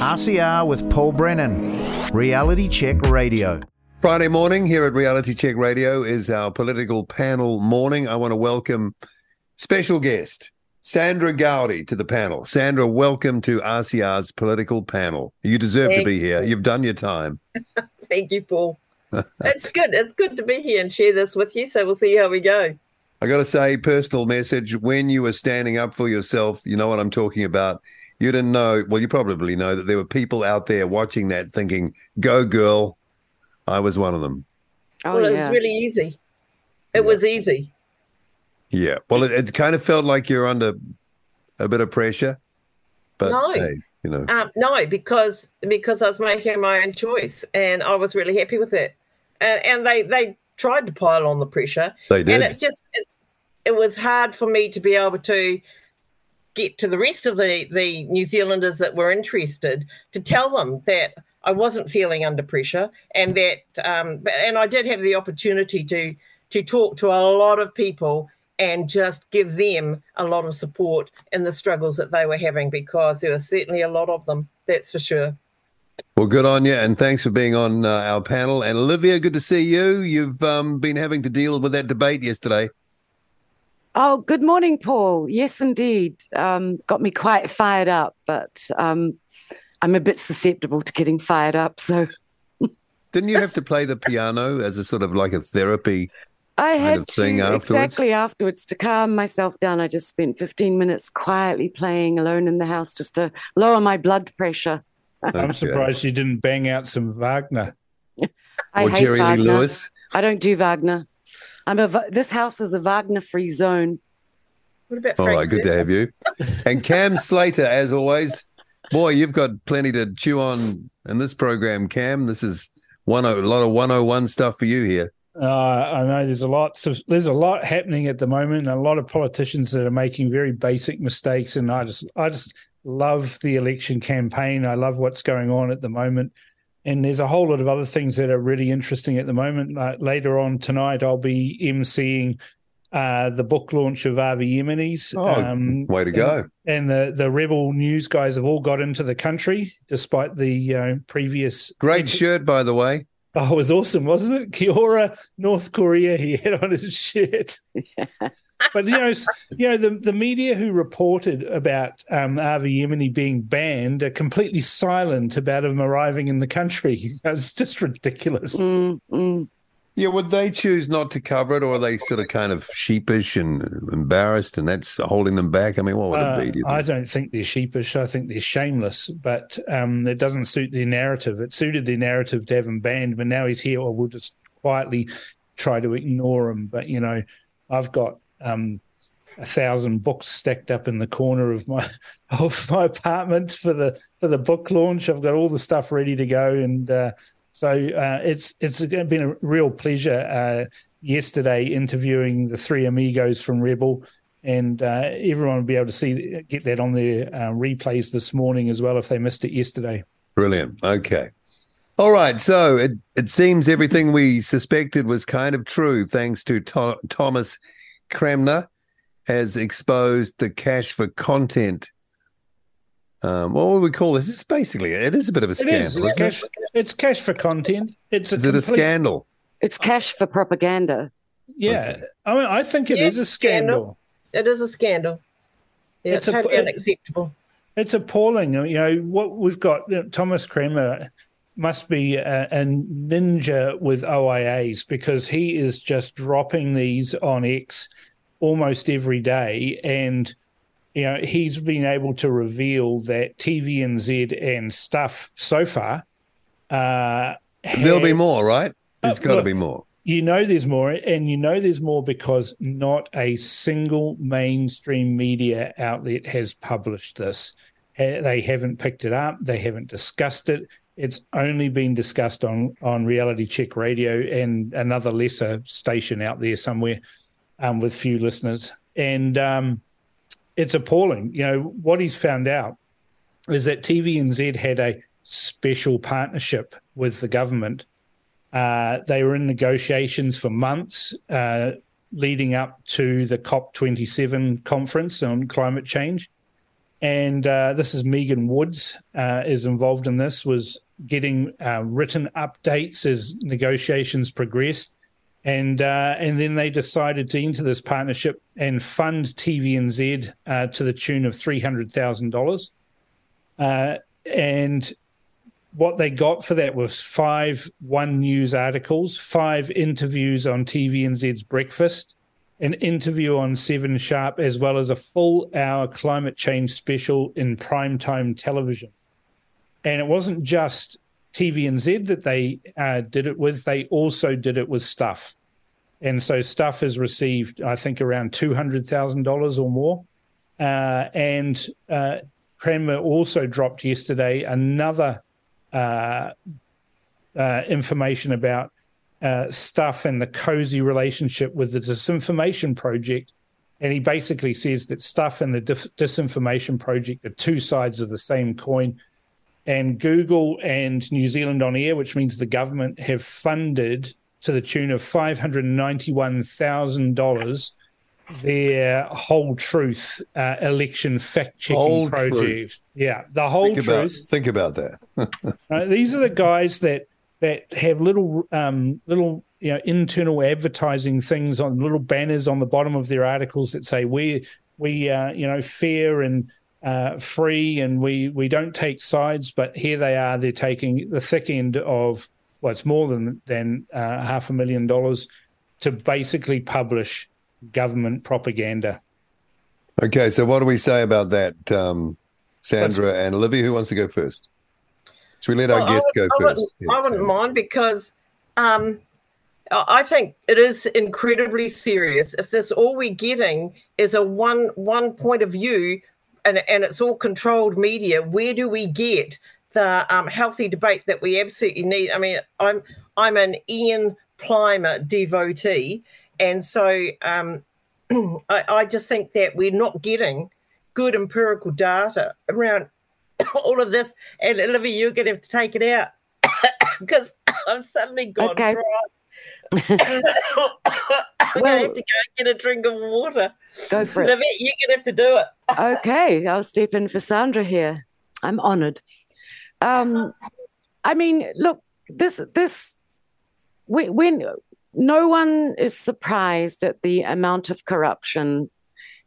RCR with Paul Brennan, Reality Check Radio. Friday morning here at Reality Check Radio is our political panel morning. I want to welcome special guest Sandra Goudie to the panel. Sandra, welcome to RCR's political panel. You deserve Thank to be here. You've done your time. Thank you, Paul. it's good. It's good to be here and share this with you. So we'll see how we go. I got to say, personal message when you were standing up for yourself, you know what I'm talking about. You didn't know, well, you probably know that there were people out there watching that thinking, go girl. I was one of them. Oh, well, it was really easy. It was easy. Yeah. Well, it, it kind of felt like you're under a bit of pressure. But No. hey, you know, Um, no, because because I was making my own choice, and I was really happy with it. And and they they tried to pile on the pressure, they did. and it's just it's, it was hard for me to be able to get to the rest of the the New Zealanders that were interested to tell them that I wasn't feeling under pressure and that um and I did have the opportunity to to talk to a lot of people and just give them a lot of support in the struggles that they were having because there were certainly a lot of them that's for sure Well, good on you, and thanks for being on uh, our panel. And Olivia, good to see you. You've um, been having to deal with that debate yesterday. Oh, good morning, Paul. Yes, indeed. Um, got me quite fired up, but um, I'm a bit susceptible to getting fired up. So Didn't you have to play the piano as a sort of like a therapy? I Kind had of thing to afterwards? exactly afterwards to calm myself down. I just spent 15 minutes quietly playing alone in the house just to lower my blood pressure. I'm surprised you didn't bang out some Wagner. I or hate Jerry Lee Lewis? I don't do Wagner. I'm a this house is a Wagner-free zone. what about All Frank right, good to have you. And Cam Slater, as always. Boy, you've got plenty to chew on in this program, Cam. This is one a lot of 101 stuff for you here. Uh, I know there's a lot. So there's a lot happening at the moment, and a lot of politicians that are making very basic mistakes. And I just, I just love the election campaign. I love what's going on at the moment. And there's a whole lot of other things that are really interesting at the moment. Uh, later on tonight, I'll be emceeing uh, the book launch of Avi Yemini's. Oh, way to go. And the, the rebel news guys have all got into the country despite the uh, previous Great shirt, by the way. Oh, it was awesome, wasn't it? Kiora, North Korea. He had on his shirt. but you know, you know, the the media who reported about um, Avi Yemini being banned are completely silent about him arriving in the country. It's just ridiculous. Mm, mm. Yeah, would they choose not to cover it, or are they sort of kind of sheepish and embarrassed, and that's holding them back? I mean, what would Uh, it be? Do you I don't think they're sheepish. I think they're shameless, but um, it doesn't suit their narrative. It suited their narrative to have him banned, but now he's here. Well, we'll just quietly try to ignore him. But you know, I've got um, a thousand books stacked up in the corner of my of my apartment for the for the book launch. I've got all the stuff ready to go, and uh, so uh, it's it's been a real pleasure. Uh, yesterday, interviewing the three amigos from Rebel and uh, everyone will be able to see get that on their uh, replays this morning as well if they missed it yesterday. Brilliant. Okay. All right. So it, it seems everything we suspected was kind of true, thanks to Tho- Thomas Cranmer has exposed the cash for content. Um, what would we call this? It's basically it is a bit of a It scandal, is. is It's cash. It's cash for content. It's a Is it a scandal? It's cash for propaganda. Yeah, I mean, I think it Yeah, is a scandal. it is a scandal yeah, It's it's a- totally unacceptable It's appalling. You know what we've got. you know, Thomas Cranmer must be a, a ninja with OIAs because he is just dropping these on X almost every day, and you know he's been able to reveal that TVNZ and stuff so far. Uh, There'll be more, right? There's Uh, got to be more. you know there's more and you know there's more because not a single mainstream media outlet has published this they haven't picked it up they haven't discussed it it's only been discussed on on reality check radio and another lesser station out there somewhere um, with few listeners and um, it's appalling you know what he's found out is that tvnz had a special partnership with the government uh, they were in negotiations for months uh, leading up to the COP27 conference on climate change. and uh, this is Megan Woods uh, is involved in this. Was getting uh, written updates as negotiations progressed, and uh, and then they decided to enter this partnership and fund TVNZ uh, to the tune of three hundred thousand dollars, uh, and what they got for that was five one news articles, five interviews on TVNZ's Breakfast, an interview on Seven Sharp, as well as a full hour climate change special in primetime television. And it wasn't just TVNZ that they uh, did it with, they also did it with Stuff. And so Stuff has received, I think, around $200,000 or more. Uh, and uh, Cranmer also dropped yesterday another uh, uh, information about uh, stuff and the cozy relationship with the disinformation project. And he basically says that stuff and the disinformation project are two sides of the same coin. And Google and New Zealand on Air, which means the government, have funded to the tune of $591,000 their whole truth uh, election fact checking project. Truth. Yeah, the whole think truth. About, think about that. uh, these are the guys that that have little um, little you know internal advertising things on little banners on the bottom of their articles that say we we uh, you know fair and uh, free and we we don't take sides but here they are they're taking the thick end of well it's more than than uh, half a million dollars to basically publish government propaganda okay so what do we say about that um, sandra and olivia who wants to go first so we let our well, guest go I first. Wouldn't, I wouldn't mind because um, I think it is incredibly serious. If this all we're getting is a one one point of view, and and it's all controlled media, where do we get the um, healthy debate that we absolutely need? I mean, I'm I'm an Ian Plimer devotee, and so um, I, I just think that we're not getting good empirical data around all of this, and Olivia, you're going to have to take it out because I've suddenly gone okay. I'm well, to have to go get a drink of water. Go for it. you're going to have to do it. okay, I'll step in for Sandra here. I'm honoured. Um, I mean, look, this this when no one is surprised at the amount of corruption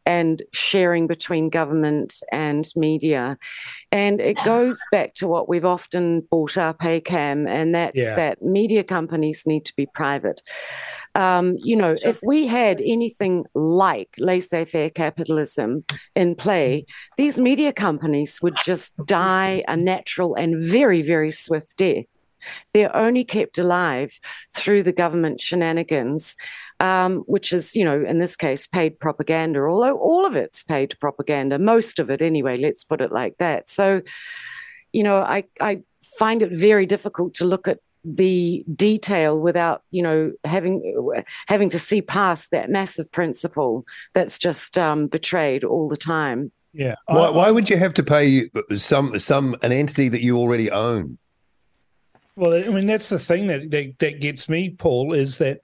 and sharing between government and media. And it goes back to what we've often brought up, ACAM, and that's yeah. that media companies need to be private. Um, you know, if we had anything like laissez faire capitalism in play, these media companies would just die a natural and very, very swift death. They're only kept alive through the government shenanigans um, which is, you know, in this case, paid propaganda, although all of it's paid propaganda, most of it anyway, let's put it like that. So, you know, I, I find it very difficult to look at the detail without you know having having to see past that massive principle that's just um, betrayed all the time. Yeah. Why, why would you have to pay some some an entity that you already own? Well, I mean that's the thing that that, that gets me, Paul, is that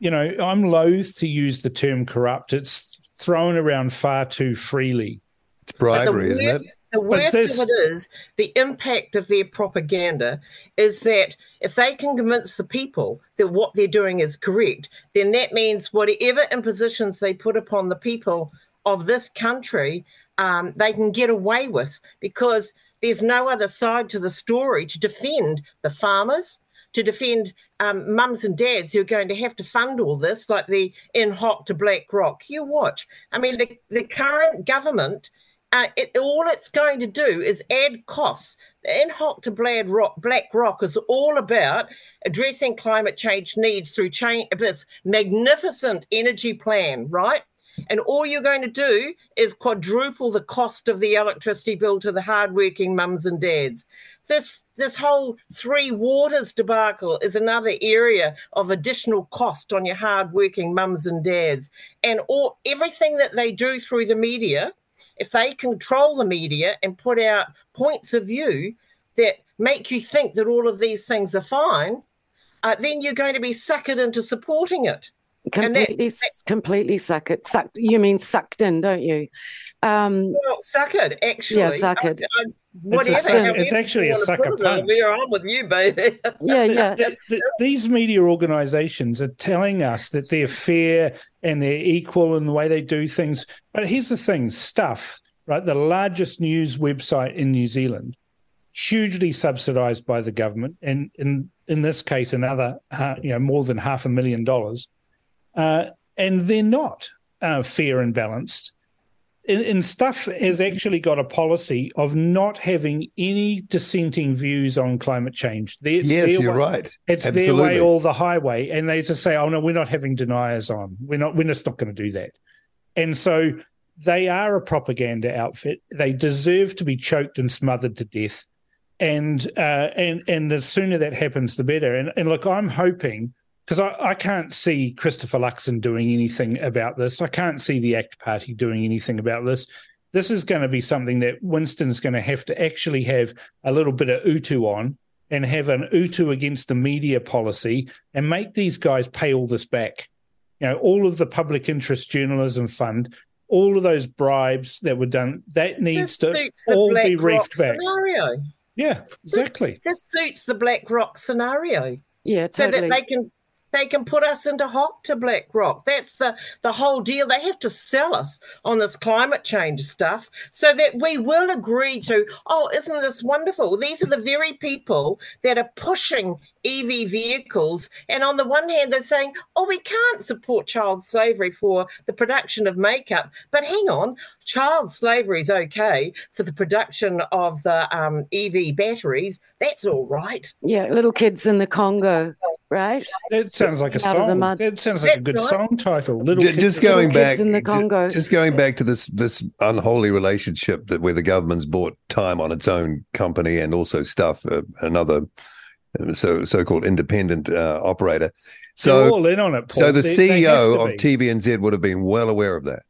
you know, I'm loath to use the term corrupt. It's thrown around far too freely. It's bribery, isn't it? The worst this... of it is the impact of their propaganda is that if they can convince the people that what they're doing is correct, then that means whatever impositions they put upon the people of this country, um, they can get away with because there's no other side to the story to defend the farmers, to defend um, mums and dads who are going to have to fund all this, like the in hoc to BlackRock. You watch. I mean, the, the current government, uh, it, all it's going to do is add costs. In hoc to BlackRock is all about addressing climate change needs through this magnificent energy plan, right? And all you're going to do is quadruple the cost of the electricity bill to the hardworking mums and dads. This this whole three waters debacle is another area of additional cost on your hardworking mums and dads. And all everything that they do through the media, if they control the media and put out points of view that make you think that all of these things are fine, uh, then you're going to be suckered into supporting it. Completely, completely suck it. Sucked. You mean sucked in, don't you? Um, well, suck it. Actually, yeah, suck it. I, I, whatever. It's, a, it's actually a sucker punch. We're on with you, baby. yeah, yeah. The, the, these media organisations are telling us that they're fair and they're equal in the way they do things. But here's the thing: stuff. Right, the largest news website in New Zealand, hugely subsidised by the government, and in in this case, another uh, you know more than half a million dollars, uh, and they're not uh, fair and balanced and stuff has actually got a policy of not having any dissenting views on climate change. It's yes, you're way, right. It's Absolutely. their way or the highway, and they just say, "Oh no, we're not having deniers on. We're not. We're just not going to do that." And so they are a propaganda outfit. They deserve to be choked and smothered to death. And uh, and and the sooner that happens, the better. And and look, I'm hoping because I, I, can't see Christopher Luxon doing anything about this. I can't see the ACT Party doing anything about this. This is going to be something that Winston's going to have to actually have a little bit of utu on and have an utu against the media policy and make these guys pay all this back. You know, all of the public interest journalism fund, all of those bribes that were done, that needs this to all be reefed back. Scenario. Yeah, exactly. This, this suits the BlackRock scenario. Yeah, totally. So that they can they can put us into hock to BlackRock. That's the, the whole deal. They have to sell us on this climate change stuff so that we will agree to, oh, isn't this wonderful? These are the very people that are pushing EV vehicles. And on the one hand, they're saying, oh, we can't support child slavery for the production of makeup. But hang on, child slavery is okay for the production of the um, EV batteries. That's all right. Yeah, little kids in the Congo right? It sounds like a song. It sounds like a good song title. Little just, just going back in the Congo. Just, just going back to this this unholy relationship that where the government's bought time on its own company and also stuff uh, another uh, so so called independent uh, operator. So They're all in on it. Paul. So the they, CEO they of TVNZ would have been well aware of that.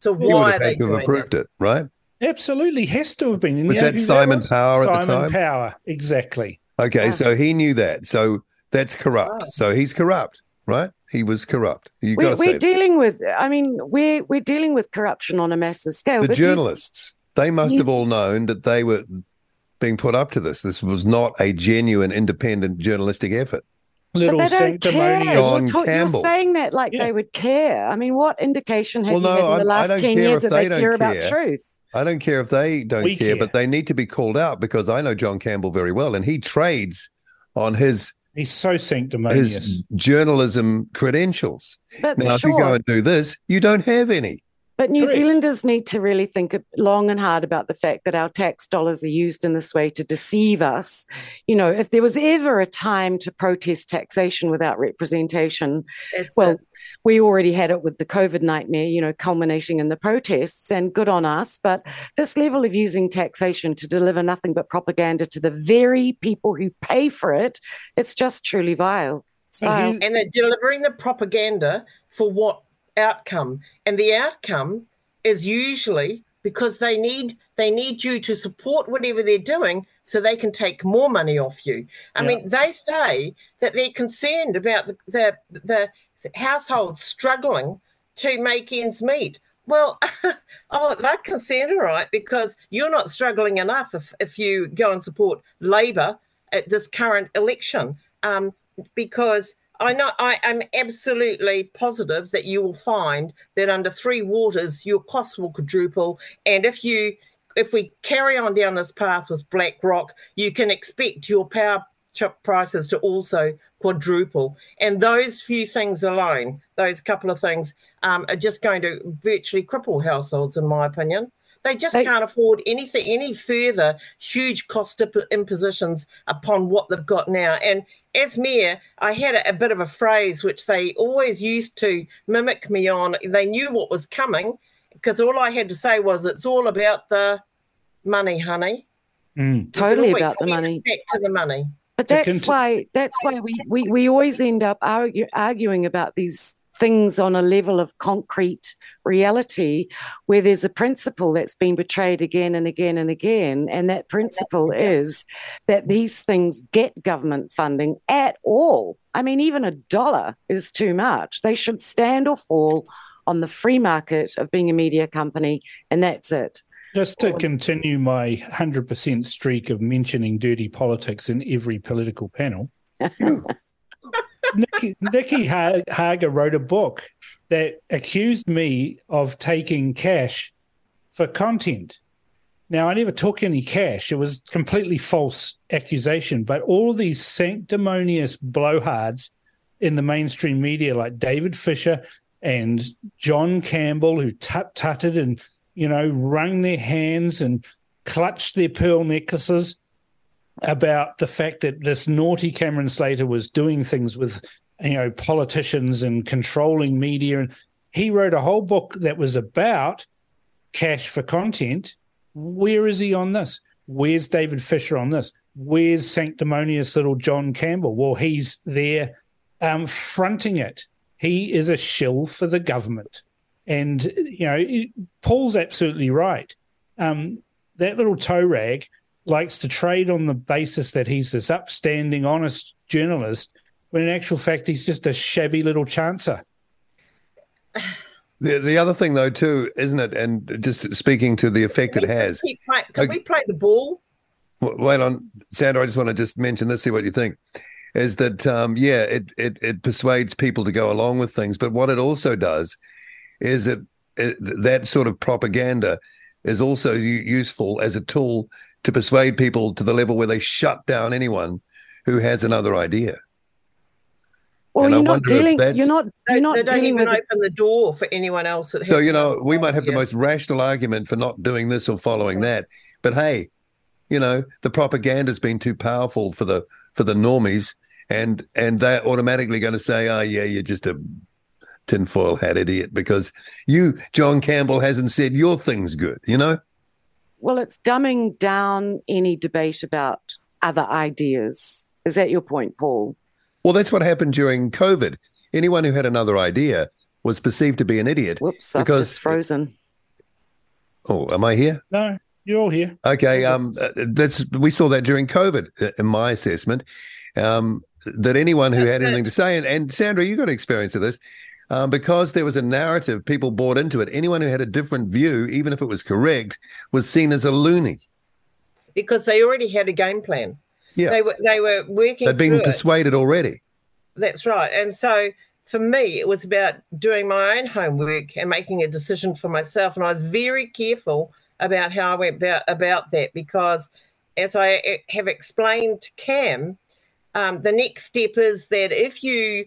So why would have, have approved it, right? Absolutely, has to have been. Was that Simon that Power at Simon the time? Simon Power, exactly. Okay, yeah. so he knew that. So that's corrupt. Oh. So he's corrupt, right? He was corrupt. You we, we're dealing with. I mean, we're we're dealing with corruption on a massive scale. The journalists, they must have all known that they were being put up to this. This was not a genuine, independent journalistic effort. Little sanctimonious John you're, Campbell. You're saying that like yeah. they would care. I mean, what indication have well, you had in the last ten years that they, they care about truth? I don't care if they don't care, care, but they need to be called out because I know John Campbell very well, and he trades on his He's so sanctimonious. His journalism credentials. But now, sure. if you go and do this, you don't have any. But New Correct. Zealanders need to really think long and hard about the fact that our tax dollars are used in this way to deceive us. You know, if there was ever a time to protest taxation without representation, it's well, a- we already had it with the COVID nightmare, you know, culminating in the protests, and good on us. But this level of using taxation to deliver nothing but propaganda to the very people who pay for it, it's just truly vile. It's vile. And they're delivering the propaganda for what outcome? And the outcome is usually because they need they need you to support whatever they're doing so they can take more money off you. I yeah. mean, they say that they're concerned about the, the, the households struggling to make ends meet. Well, oh, they're concerned, all right, because you're not struggling enough if, if you go and support Labor at this current election. Um, because I know I am absolutely positive that you will find that under three waters your costs will quadruple, and if you if we carry on down this path with BlackRock, you can expect your power prices to also quadruple. And those few things alone, those couple of things, um, are just going to virtually cripple households, in my opinion. They just they, can't afford anything any further huge cost impositions upon what they've got now. And as mayor, I had a, a, bit of a phrase which they always used to mimic me on. They knew what was coming because all I had to say was, "It's all about the money, honey." Mm. Totally about the money. Back to the money. But that's cont- why that's why we, we, we always end up argue, arguing about these things on a level of concrete reality where there's a principle that's been betrayed again and again and again. And that principle is that these things get government funding at all. I mean, even a dollar is too much. They should stand or fall on the free market of being a media company, and that's it. Just to continue my 100% streak of mentioning dirty politics in every political panel, Nicky, Nicky Hager wrote a book that accused me of taking cash for content. Now, I never took any cash. It was completely false accusation. But all these sanctimonious blowhards in the mainstream media, like David Fisher and John Campbell, who tut tutted and, you know, wrung their hands and clutched their pearl necklaces about the fact that this naughty Cameron Slater was doing things with, you know, politicians and controlling media. And he wrote a whole book that was about cash for content. Where is he on this? Where's David Fisher on this? Where's sanctimonious little John Campbell? Well, he's there um, fronting it. He is a shill for the government. And, you know, Paul's absolutely right. Um, that little toe rag likes to trade on the basis that he's this upstanding, honest journalist, when in actual fact he's just a shabby little chancer. The the other thing though too, isn't it? And just speaking to the effect it has. Can we play the ball? Wait on, Sandra. I just want to just mention this. See what you think. Is that um, yeah? It, it it persuades people to go along with things, but what it also does is it, it that sort of propaganda is also useful as a tool to persuade people to the level where they shut down anyone who has another idea. Well, and you're not dealing. You're not. You're not they, they don't even with open the door for anyone else. That so you know, we might have the most rational argument for not doing this or following that, but hey, you know, the propaganda's been too powerful for the for the normies, and and they're automatically going to say, "Oh yeah, you're just a tinfoil hat idiot," because you, John Campbell, hasn't said your thing's good. You know. Well, it's dumbing down any debate about other ideas. Is that your point, Paul? Well, that's what happened during COVID. Anyone who had another idea was perceived to be an idiot. Whoops, because it's frozen. Oh, am I here? No, you're all here. Okay, um, uh, that's we saw that during COVID, uh, in my assessment. Um, that anyone who had anything to say, and, and Sandra, you got experience of this um, because there was a narrative, people bought into it. Anyone who had a different view, even if it was correct, was seen as a loony. Because they already had a game plan. Yeah. They were they were working. They'd been persuaded it. already. That's right. And so for me, it was about doing my own homework and making a decision for myself. And I was very careful about how I went about, about that because, as I eh, have explained to Cam, um, the next step is that if you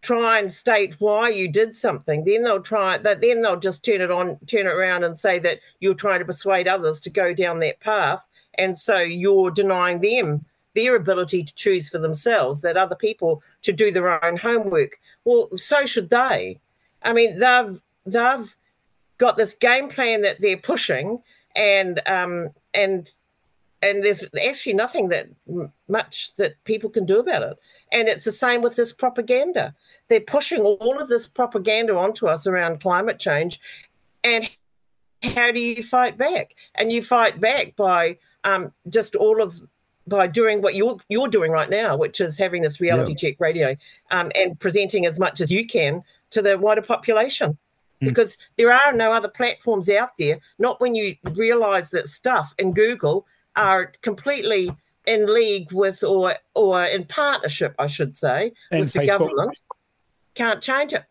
try and state why you did something, then they'll try that. Then they'll just turn it on, turn it around, and say that you're trying to persuade others to go down that path, and so you're denying them their ability to choose for themselves. That other people to do their own homework. Well, so should they. I mean, they've they've got this game plan that they're pushing, and um, and and there's actually nothing that much that people can do about it. And it's the same with this propaganda. They're pushing all of this propaganda onto us around climate change. And how do you fight back? And you fight back by um, just all of by doing what you're you're doing right now, which is having this reality yeah. check radio um, and presenting as much as you can to the wider population. Mm. Because there are no other platforms out there. Not when you realise that stuff in Google are completely in league with or or in partnership, I should say, and with Facebook. the government. Can't change it.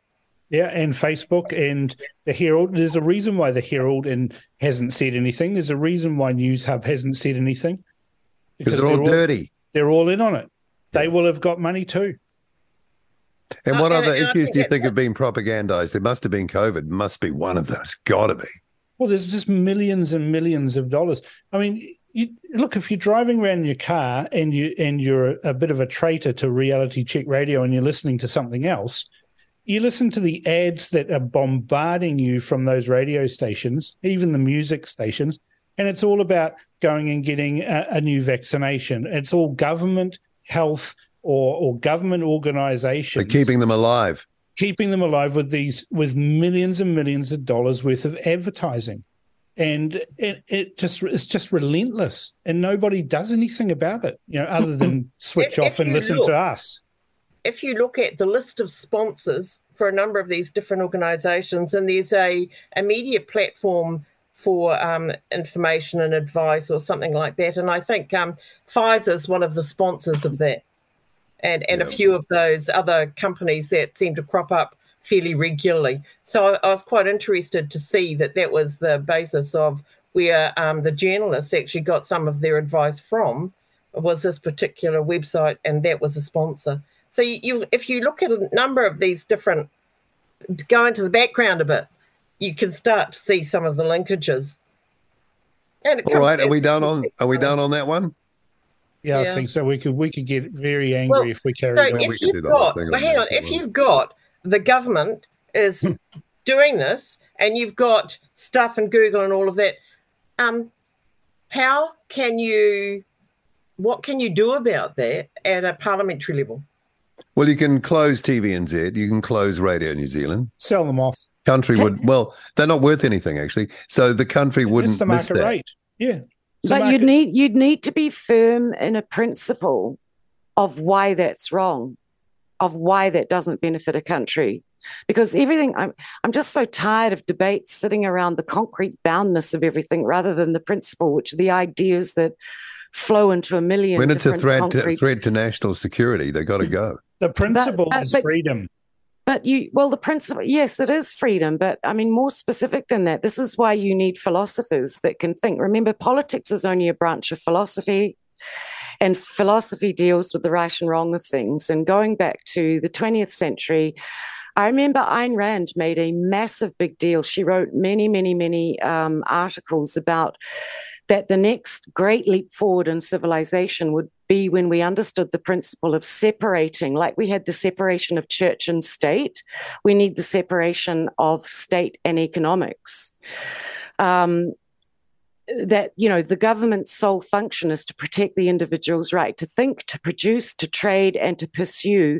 Yeah, and Facebook and the Herald. There's a reason why the Herald and hasn't said anything. There's a reason why Newshub hasn't said anything. Because they're, they're all dirty. They're all in on it. They will have got money too. And what uh, other and, and issues do you think have been propagandized? There must have been COVID. Must be one of them. It's got to be. Well, there's just millions and millions of dollars. I mean, you, look if you're driving around in your car and you and you're a, bit of a traitor to reality check radio and you're listening to something else you listen to the ads that are bombarding you from those radio stations even the music stations and it's all about going and getting a, a new vaccination. It's all government health or or government organizations They're keeping them alive. Keeping them alive with these with millions and millions of dollars worth of advertising and it, it just it's just relentless. And nobody does anything about it you know other than switch If- off if and listen look- to us. if you look at the list of sponsors for a number of these different organizations, and there's a, a media platform for um, information and advice or something like that. And I think um, Pfizer's one of the sponsors of that, and, and a few of those other companies that seem to crop up fairly regularly. So I, I was quite interested to see that that was the basis of where um, the journalists actually got some of their advice from was this particular website, and that was a sponsor. So you, you if you look at a number of these different, go into the background a bit, you can start to see some of the linkages. And it All comes right, are we to done on? Are we done on that one? yeah, Yeah. i think so we could we could get very angry Well, if we carry. So on we if can do you've got, well, hang on, if can't you've got the government is doing this, and you've got stuff and Google and all of that, um, how can you, what can you do about that at a parliamentary level? Well, you can close TVNZ. You can close Radio New Zealand. sell them off Country would well, they're not worth anything actually. So the country wouldn't it's the miss market that. rate yeah It's but you'd need you'd need to be firm in a principle of why that's wrong, of why that doesn't benefit a country. Because everything I'm I'm just so tired of debates sitting around the concrete boundness of everything rather than the principle, which are the ideas that flow into a million When it's a different threat to, threat to national security, they got to go. the principle uh, is but- freedom But you, well, the principle, yes, it is freedom. But I mean, more specific than that, this is why you need philosophers that can think. Remember, politics is only a branch of philosophy, and philosophy deals with the right and wrong of things. And going back to the 20th century, I remember Ayn Rand made a massive big deal. She wrote many, many, many um, articles about that the next great leap forward in civilization would be when we understood the principle of separating, like we had the separation of church and state, we need the separation of state and economics. Um, that you know the government's sole function is to protect the individual's right to think to produce to trade and to pursue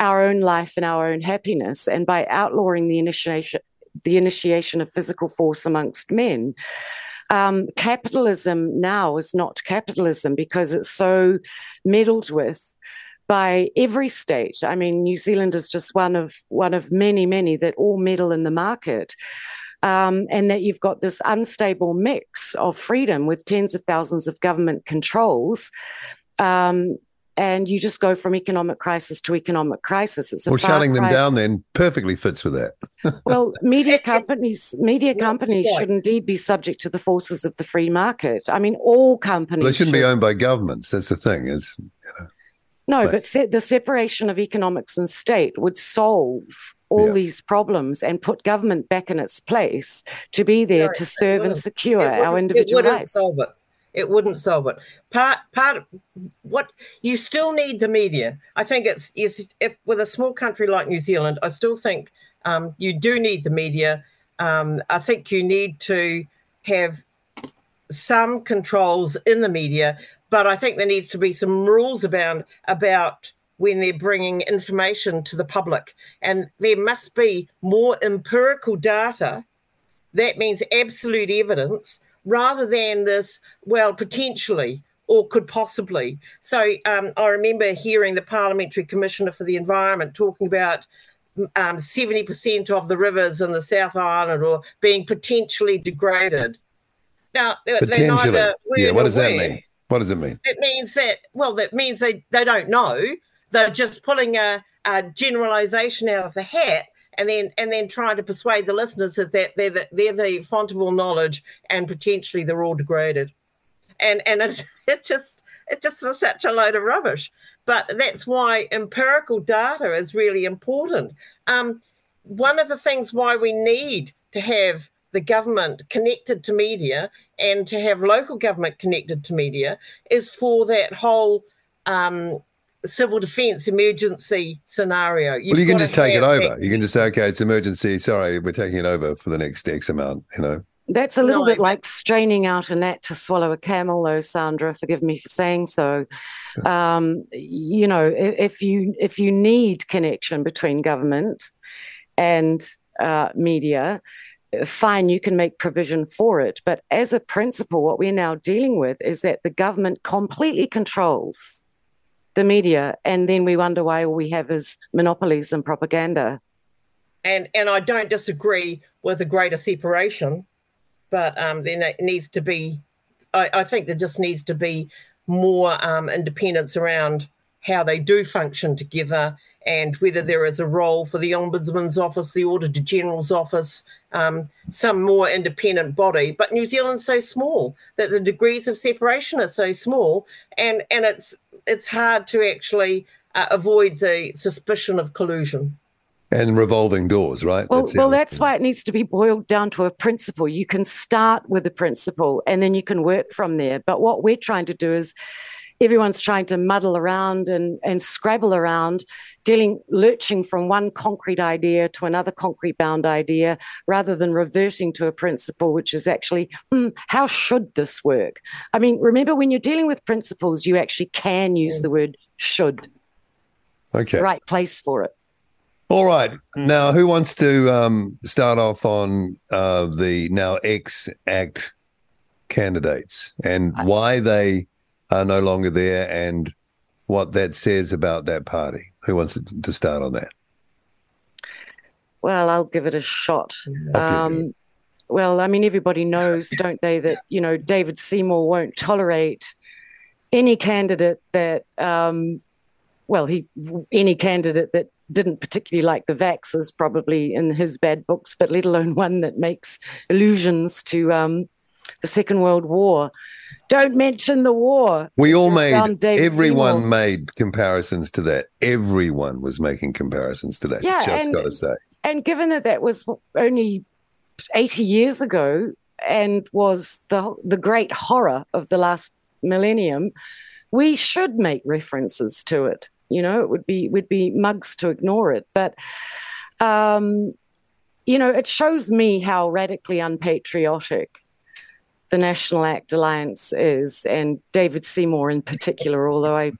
our own life and our own happiness and by outlawing the initiation the initiation of physical force amongst men um, capitalism now is not capitalism because it's so meddled with by every state. I mean, New Zealand is just one of one of many, many that all meddle in the market. Um, and that you've got this unstable mix of freedom with tens of thousands of government controls. Um, and you just go from economic crisis to economic crisis. It's a Well, far shutting them cry- down then perfectly fits with that. well, media companies, media companies should indeed be subject to the forces of the free market. I mean, all companies. They shouldn't be owned by governments. That's the thing. Is No, Right. but se- the separation of economics and state would solve all Yeah. these problems and put government back in its place to be there to serve and secure our individual it wouldn't rights. solve it. It wouldn't solve it. Part part of what you still need the media. I think it's is if with a small country like New Zealand, I still think um, you do need the media. Um, I think you need to have some controls in the media, but I think there needs to be some rules about about when they're bringing information to the public, and there must be more empirical data that means absolute evidence rather than this, well, potentially or could possibly. So um, I remember hearing the Parliamentary Commissioner for the Environment talking about um, 70% of the rivers in the South Island or being potentially degraded. Now, they're potentially. Yeah. What does that mean? What does it mean? It means that, well, that means they, they don't know. They're just pulling a, a generalization out of the hat and then and then trying to persuade the listeners that they're, the, they're the font of all knowledge and potentially they're all degraded. And and it, it just it's just such a load of rubbish. But that's why empirical data is really important. Um, one of the things why we need to have the government connected to media and to have local government connected to media is for that whole um, civil defence emergency scenario. well, You've you can just take it over. that- You can just say, okay, it's emergency. Sorry, we're taking it over for the next X amount. You know, That's a little No, bit like straining out a gnat to swallow a camel, though, Sandra. Forgive me for saying so. Um, you know, if you if you need connection between government and uh, media, uh, fine, you can make provision for it. But as a principle, what we're now dealing with is that the government completely controls the media, and then we wonder why all we have is monopolies and propaganda. and and I don't disagree with a greater separation, but um, then it needs to be. I, I think there just needs to be more um, independence around how they do function together and whether there is a role for the ombudsman's office, the auditor general's office, um, some more independent body. But New Zealand's so small that the degrees of separation are so small, and and it's it's hard to actually uh, avoid the suspicion of collusion. And revolving doors, right? Well, the well, that's why it needs to be boiled down to a principle. You can start with a principle and then you can work from there. But what we're trying to do is everyone's trying to muddle around and, and scrabble around, dealing, lurching from one concrete idea to another concrete bound idea, rather than reverting to a principle, which is actually, hmm, how should this work? I mean, remember when you're dealing with principles, you actually can use the word should. It's Okay. the right place for it. All right. Now, who wants to um, start off on uh, the now ex act candidates and why they are no longer there and what that says about that party? Who wants to- start on that? Well, I'll give it a shot. Off you go. Um, well, I mean, everybody knows, don't they, that you know David Seymour won't tolerate any candidate that, um, well, he any candidate that didn't particularly like the vaxxers, probably in his bad books, but let alone one that makes allusions to um, the Second World War. Don't mention the war. We all made, everyone Seymour. made comparisons to that. Everyone was making comparisons to that. Yeah, Just and- got to say. And given that that was only 80 years ago and was the the great horror of the last millennium, we should make references to it. You know, it would be would be mugs to ignore it. But um, you know, it shows me how radically unpatriotic the National Act Alliance is, and David Seymour in particular, although I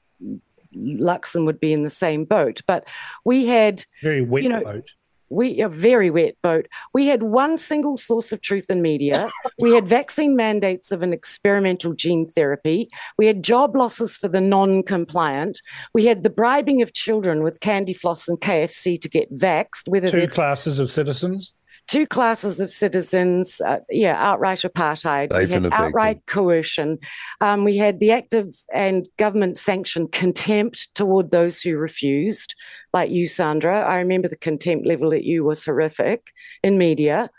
Luxon would be in the same boat. But we had Very wet You know, boat. we a very wet boat. We had one single source of truth in media. We had vaccine mandates of an experimental gene therapy. We had job losses for the non-compliant. We had the bribing of children with candy floss and KFC to get vaxxed, whether Two classes of citizens. Two classes of citizens, uh, yeah, outright apartheid. We had outright coercion. Um, we had the active and government sanctioned contempt toward those who refused, like you, Sandra. I remember the contempt level at you was horrific in media.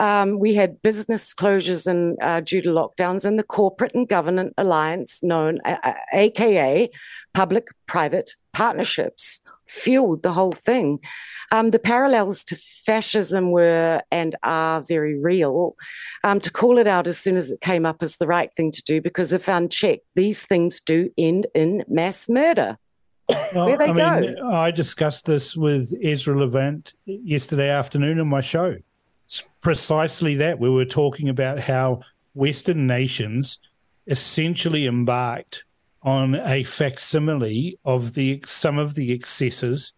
Um, we had business closures and uh, due to lockdowns, and the corporate and government alliance, known uh, uh, AKA public-private partnerships, fueled the whole thing. Um, the parallels to fascism were and are very real. Um, to call it out as soon as it came up is the right thing to do because if unchecked, these things do end in mass murder. Well, Where they I mean, I discussed this with Ezra Levant yesterday afternoon on my show. It's precisely that. We were talking about how Western nations essentially embarked on a facsimile of the some of the excesses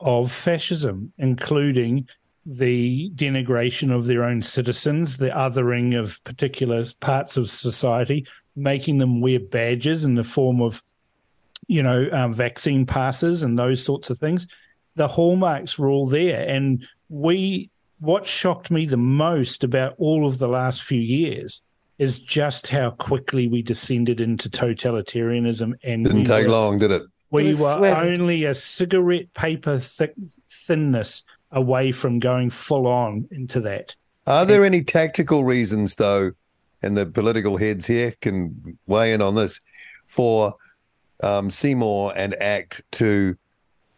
of fascism, including the denigration of their own citizens, the othering of particular parts of society, making them wear badges in the form of you know, um, vaccine passes and those sorts of things. The hallmarks were all there. And we, what shocked me the most about all of the last few years is just how quickly we descended into totalitarianism. And Didn't we take were, long, did it? We It were swift. only a cigarette paper thick thinness away from going full on into that. Are there any tactical reasons, though, and the political heads here can weigh in on this, for um, Seymour and ACT to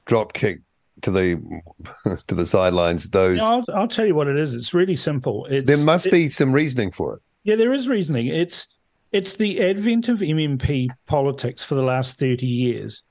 drop kick to the to the sidelines? Those I'll, I'll tell you what it is. It's really simple. It's, there must it- be some reasoning for it. Yeah, there is reasoning. It's it's the advent of MMP politics for the last thirty years,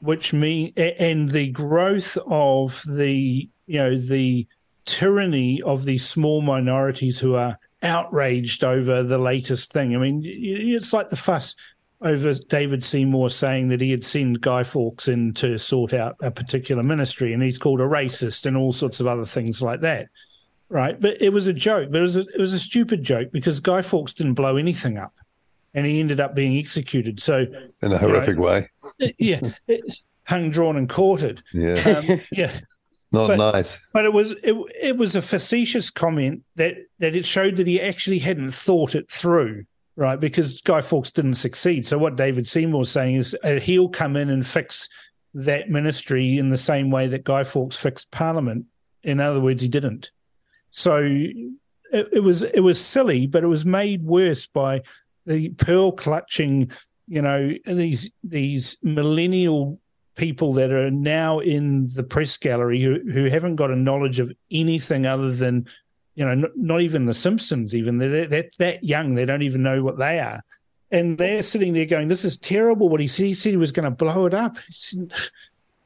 which mean and the growth of the you know the tyranny of these small minorities who are outraged over the latest thing. I mean, it's like the fuss over David Seymour saying that he had sent Guy Fawkes in to sort out a particular ministry and he's called a racist and all sorts of other things like that. Right. But it was a joke. But it was a, it was a stupid joke because Guy Fawkes didn't blow anything up and he ended up being executed. So, in a horrific know, way. Yeah. hung, drawn, and quartered. Yeah. Um, yeah. Not but, nice. But it was it, it was a facetious comment that that it showed that he actually hadn't thought it through, right? Because Guy Fawkes didn't succeed. So what David Seymour was saying is uh, he'll come in and fix that ministry in the same way that Guy Fawkes fixed Parliament. In other words, he didn't. So it, it was it was silly, but it was made worse by the pearl clutching, you know, these these millennial people that are now in the press gallery who, who haven't got a knowledge of anything other than, you know, not, not even the Simpsons, even they're that, that young, they don't even know what they are. And they're sitting there going, "This is terrible." What he said, he said he was going to blow it up.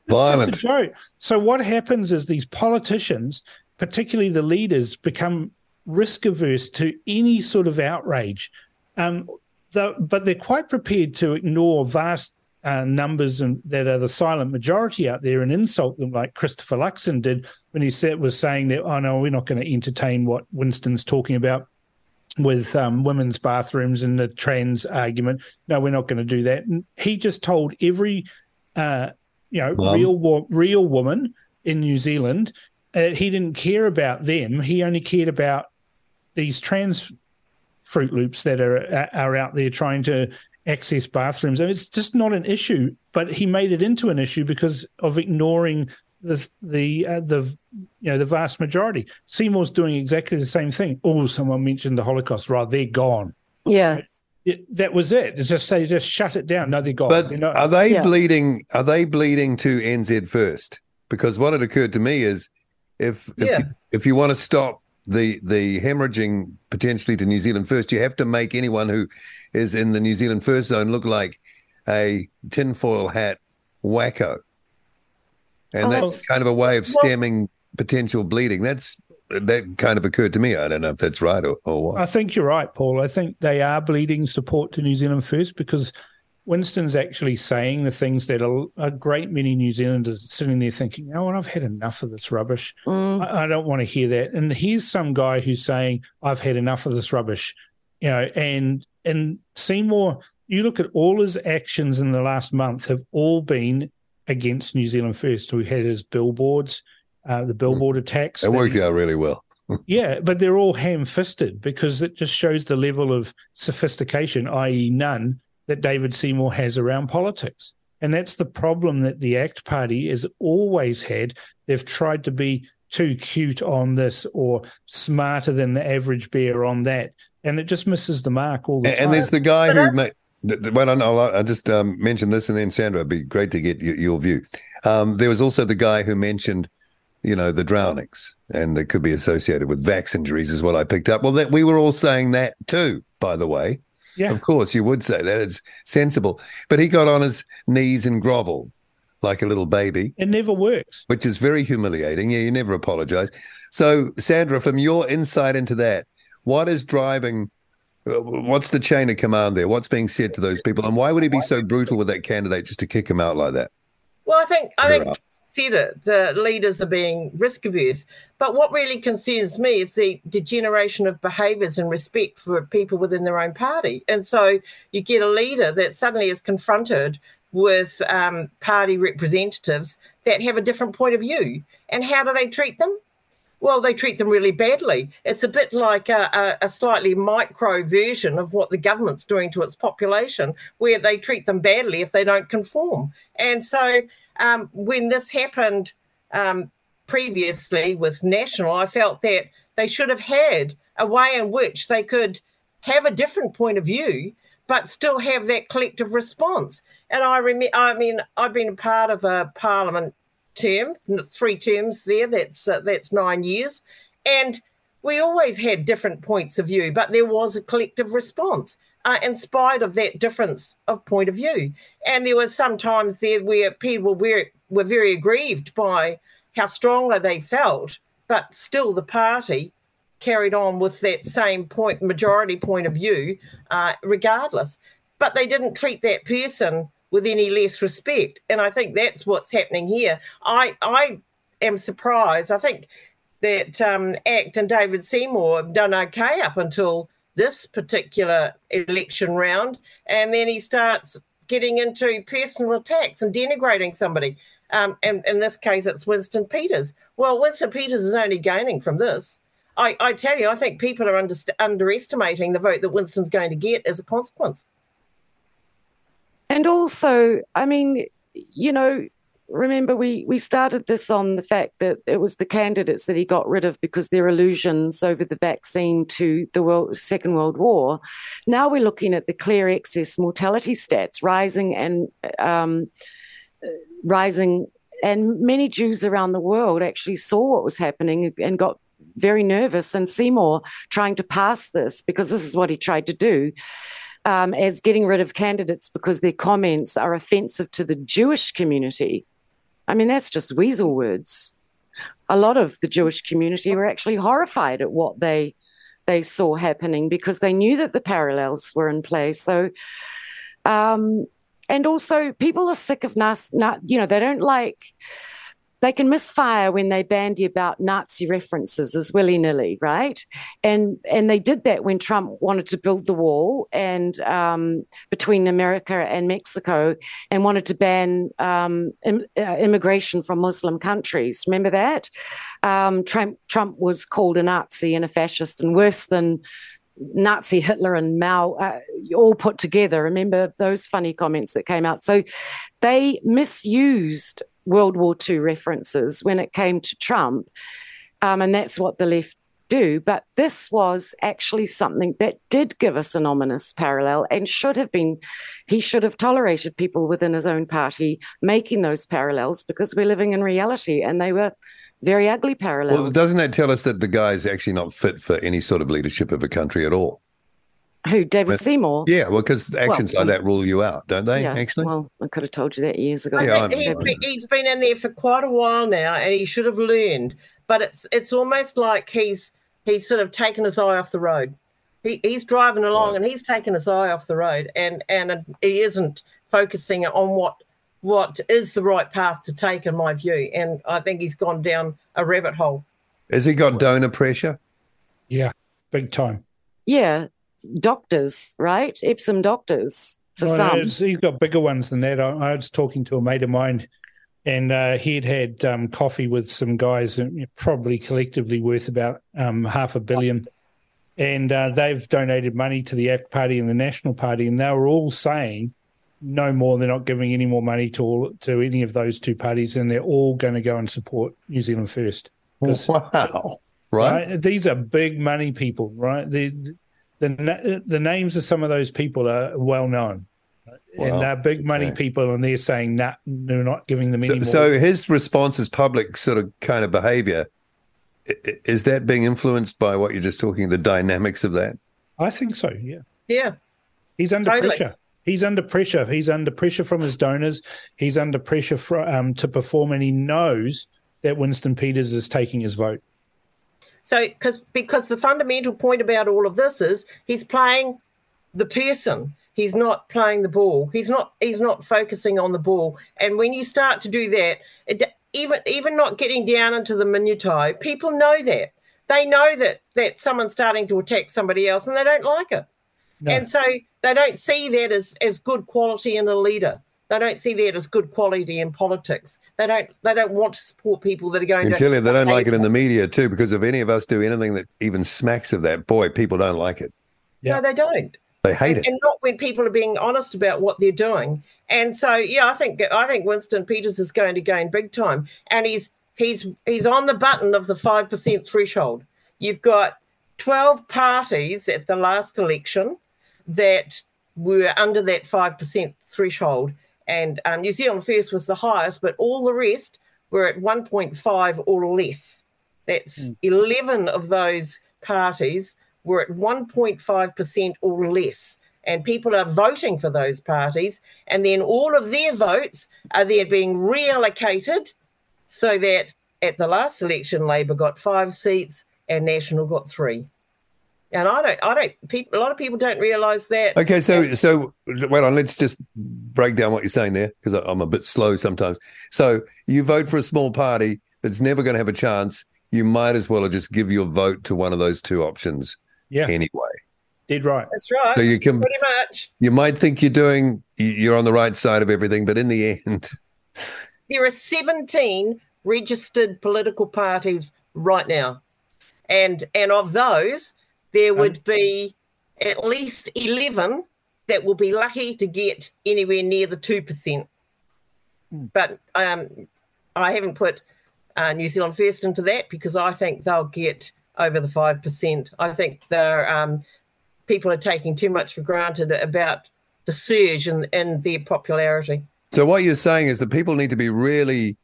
Violent. Just a joke. So what happens is these politicians, particularly the leaders, become risk averse to any sort of outrage. Um, the, but they're quite prepared to ignore vast uh, numbers and that are the silent majority out there and insult them like Christopher Luxon did when he said was saying that oh no we're not going to entertain what Winston's talking about with um, women's bathrooms and the trans argument no we're not going to do that and he just told every uh, you know Mom. real real woman in New Zealand uh, he didn't care about them he only cared about these trans fruit loops that are are out there trying to access bathrooms. I mean, it's just not an issue, but he made it into an issue because of ignoring the the uh, the you know the vast majority. Seymour's doing exactly the same thing. Oh, someone mentioned the Holocaust. Right, they're gone. Yeah. It, that was it. It's just they just shut it down. No, they're gone. But they're not, are they yeah. bleeding? Are they bleeding to NZ first? Because what had occurred to me is, if if, yeah. if you want to stop the the hemorrhaging potentially to New Zealand first, you have to make anyone who is in the New Zealand first zone look like a tinfoil hat wacko. And oh, that's kind of a way of stemming well, potential bleeding. That's that kind of occurred to me. I don't know if that's right or, or what. I think you're right, Paul. I think they are bleeding support to New Zealand first because Winston's actually saying the things that a, a great many New Zealanders are sitting there thinking, "Oh, I've had enough of this rubbish. Mm. I, I, don't want to hear that." And here's some guy who's saying, "I've had enough of this rubbish," you know, and and Seymour, you look at all his actions in the last month have all been against New Zealand First. We had his billboards, uh, the billboard attacks. It worked out really well. yeah, but they're all ham-fisted because it just shows the level of sophistication, i.e., none, that David Seymour has around politics. And that's the problem that the ACT Party has always had. They've tried to be too cute on this or smarter than the average bear on that and it just misses the mark all the and, time. And there's the guy who made. Well, I'll, I'll just um, mention this, and then Sandra, it'd be great to get your, your view. Um, there was also the guy who mentioned, you know, the drownings, and it could be associated with vax injuries, is what I picked up. Well, that we were all saying that too, by the way. Yeah. Of course, you would say that. It's sensible. But he got on his knees and grovel like a little baby. It never works. Which is very humiliating. Yeah, you never apologize. So, Sandra, from your insight into that, what is driving? Uh, what's the chain of command there? What's being said to those people, and why would he be so brutal with that candidate just to kick him out like that? Well, I think I think said it. The leaders are being risk averse, but what really concerns me is the degeneration of behaviours and respect for people within their own party. And so you get a leader that suddenly is confronted with um, party representatives that have a different point of view, and how do they treat them? well, they treat them really badly. It's a bit like a, a, a, slightly micro version of what the government's doing to its population, where they treat them badly if they don't conform. And so um, when this happened um, previously with National, I felt that they should have had a way in which they could have a different point of view but still have that collective response. And I remember, I mean, I've been a part of a parliament term, three terms there. That's uh, that's nine years, and we always had different points of view, but there was a collective response uh, in spite of that difference of point of view. And there were some times there where people were were very aggrieved by how strongly they felt, but still the party carried on with that same point, majority point of view, uh, regardless. But they didn't treat that person with any less respect, and I think that's what's happening here. I I am surprised. I think that um, ACT and David Seymour have done okay up until this particular election round, and then he starts getting into personal attacks and denigrating somebody. Um, and in this case, it's Winston Peters. Well, Winston Peters is only gaining from this. I, I tell you, I think people are under, underestimating the vote that Winston's going to get as a consequence. And also, I mean, you know, remember we we started this on the fact that it was the candidates that he got rid of because their illusions over the vaccine to the world, Second World War. Now we're looking at the clear excess mortality stats rising and um, rising, and many Jews around the world actually saw what was happening and got very nervous. And Seymour trying to pass this because this is what he tried to do um, as getting rid of candidates because their comments are offensive to the Jewish community. I mean, that's just weasel words. A lot of the Jewish community were actually horrified at what they they saw happening because they knew that the parallels were in place. So, um, and also people are sick of nas, you know, they don't like they can misfire when they bandy about Nazi references as willy nilly, right? And and they did that when Trump wanted to build the wall and um, between America and Mexico, and wanted to ban um, Im- uh, immigration from Muslim countries. Remember that? Um, Trump Trump was called a Nazi and a fascist, and worse than. Nazi Hitler and Mao uh, all put together. Remember those funny comments that came out? So they misused World War II references when it came to Trump. Um, and that's what the left do. But this was actually something that did give us an ominous parallel and should have been, he should have tolerated people within his own party making those parallels because we're living in reality and they were very ugly parallels. Well, doesn't that tell us that the guy is actually not fit for any sort of leadership of a country at all? Who, David but, Seymour? Yeah, well, because actions well, like um, that rule you out, don't they? Yeah, actually, well, I could have told you that years ago. Yeah, he's, been, he's been in there for quite a while now, and he should have learned. But it's it's almost like he's he's sort of taken his eye off the road. He, he's driving along, right. and he's taken his eye off the road, and and he isn't focusing on what what is the right path to take, in my view. And I think he's gone down a rabbit hole. Has he got donor pressure? Yeah, big time. Yeah, doctors, right? Epsom doctors for well, some. He's got bigger ones than that. I, I, was talking to a mate of mine, and uh, he'd had um, coffee with some guys, uh, probably collectively worth about um, half a billion. And uh, they've donated money to the ACT Party and the National Party, and they were all saying no more. They're not giving any more money to all, to any of those two parties, and they're all going to go and support New Zealand First. Wow! Right? right? These are big money people, right? The the the names of some of those people are well known. Well, and they're big money okay. people, and they're saying that they're not giving them any so, so his response is public sort of kind of behavior. Is that being influenced by what you're just talking, the dynamics of that? I think so. Yeah. Yeah. He's under totally. pressure. He's under pressure. He's under pressure from his donors. He's under pressure for, um, to perform, and he knows that Winston Peters is taking his vote. So, because because the fundamental point about all of this is he's playing the person. He's not playing the ball. He's not. He's not focusing on the ball. And when you start to do that, it, even even not getting down into the minutiae, people know that. They know that that someone's starting to attack somebody else, and they don't like it. No. And so they don't see that as as good quality in a leader. They don't see that as good quality in politics. They don't. They don't want to support people that are going. to tell you, they don't like it in the media too, because if any of us do anything that even smacks of that, boy, people don't like it. Yeah. No, they don't. They hate and, it, and not when people are being honest about what they're doing. And so, yeah, I think I think Winston Peters is going to gain big time, and he's he's he's on the button of the five percent threshold. You've got twelve parties at the last election that were under that five percent threshold and um, New Zealand First was the highest, but all the rest were at 1.5 or less. That's mm. 11 of those parties were at 1.5% or less. And people are voting for those parties. And then all of their votes are there being reallocated so that at the last election, Labor got five seats and National got three. And I don't, I don't. People, a lot of people don't realise that. Okay, so so wait on. Let's just break down what you're saying there because I'm a bit slow sometimes. So you vote for a small party that's never going to have a chance. You might as well just give your vote to one of those two options. Yeah. Anyway. Did right. That's right. So you can pretty much. You might think you're doing you're on the right side of everything, but in the end, there are 17 registered political parties right now, and and of those, there would be at least 11 that will be lucky to get anywhere near the two percent. But um, I haven't put uh, New Zealand First into that because I think they'll get over the five percent. I think they're um, people are taking too much for granted about the surge in, in their popularity. So what you're saying is that people need to be really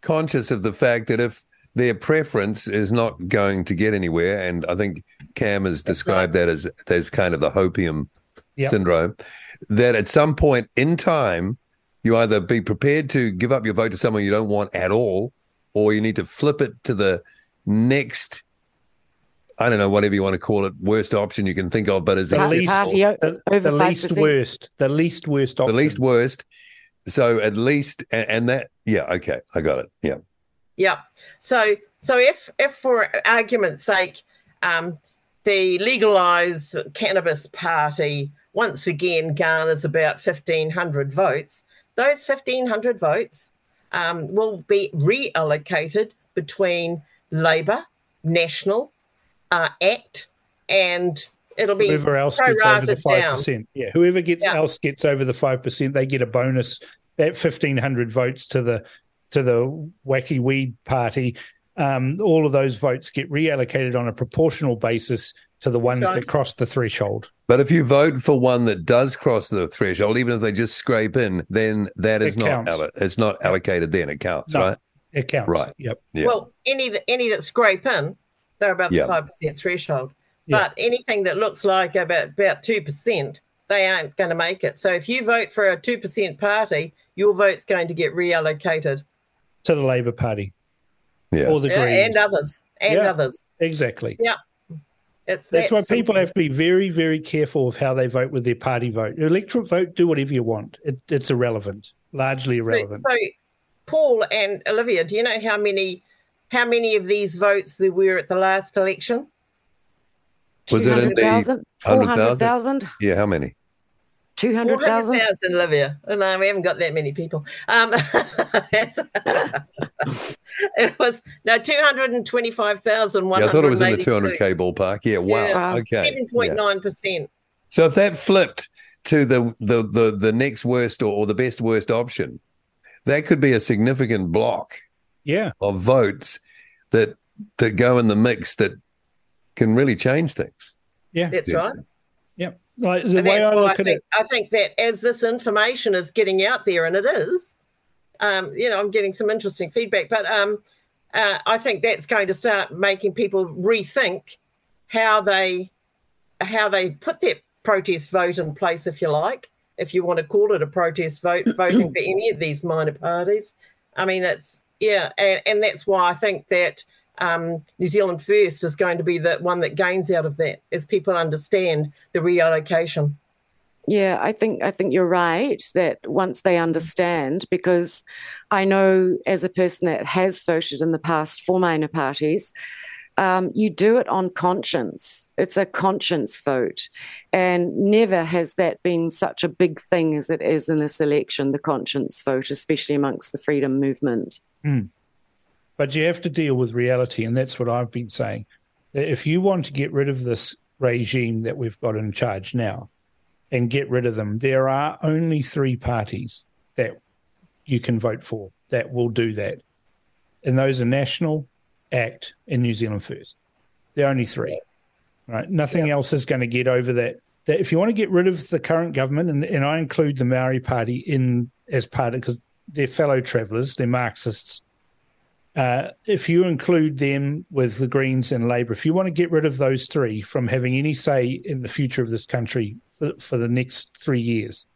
conscious of the fact that if their preference is not going to get anywhere, and I think Cam has described right. that as as kind of the hopium yep. syndrome, that at some point in time you either be prepared to give up your vote to someone you don't want at all, or you need to flip it to the next I don't know, whatever you want to call it, worst option you can think of, but as the least, the, the least worst, the least worst option. The least worst. So at least, and, and, that, yeah, okay, I got it. Yeah. Yeah. So, so if, if for argument's sake, um, the legalized cannabis party once again garners about 1,500 votes, those 1,500 votes um, will be reallocated between Labor, National, uh, Act, and it'll be whoever else gets over the five percent. Yeah, whoever gets yeah. else gets over the five percent, they get a bonus. That fifteen hundred votes to the to the wacky weed party. Um, all of those votes get reallocated on a proportional basis to the ones that cross the threshold. But if you vote for one that does cross the threshold, even if they just scrape in, then that is it not allo- it's not allocated. Then it counts, no, right? It counts. Right. Yep. yep. Well, any that any that scrape in, they're about the five percent threshold. But anything that looks like about about two percent, they aren't going to make it. So if you vote for a two percent party, your vote's going to get reallocated to the Labor Party, yeah, or the yeah, Greens and others, and yeah, others. Exactly. Yeah. It's That's that why simple. people have to be very, very careful of how they vote with their party vote. Electorate vote, do whatever you want. It, it's irrelevant, largely irrelevant. So, so, Paul and Olivia, do you know how many how many of these votes there were at the last election? Was it in the 400,000? Yeah, how many? 200,000? 400,000, Olivia. No, we haven't got that many people. Um, it was, no, 225,000. Yeah, I thought it was in the 200K ballpark. Yeah, wow. Yeah. Okay. 7.9%. Yeah. So if that flipped to the, the, the, the next worst or, or the best worst option, that could be a significant block yeah of votes that that go in the mix that can really change things. Yeah, that's yes. right. Yeah, like the way I look I at think, it, I think that as this information is getting out there, and it is, um, you know, I'm getting some interesting feedback, but um, uh, I think that's going to start making people rethink how they how they put their protest vote in place, if you like, if you want to call it a protest vote, voting for any of these minor parties. I mean, that's yeah, and, and that's why I think that um, New Zealand First is going to be the one that gains out of that as people understand the reallocation. Yeah, I think I think you're right that once they understand, because I know as a person that has voted in the past for minor parties, um, you do it on conscience. It's a conscience vote. And never has that been such a big thing as it is in this election, the conscience vote, especially amongst the freedom movement. Mm. But you have to deal with reality, and that's what I've been saying. If you want to get rid of this regime that we've got in charge now and get rid of them, there are only three parties that you can vote for that will do that. And those are National, ACT, and New Zealand First. They're only three. Right? Nothing yeah. else is going to get over that. That if you want to get rid of the current government, and, and I include the Maori Party in as part of because they're fellow travellers, they're Marxists. Uh, if you include them with the Greens and Labour, if you want to get rid of those three from having any say in the future of this country for, for the next three years,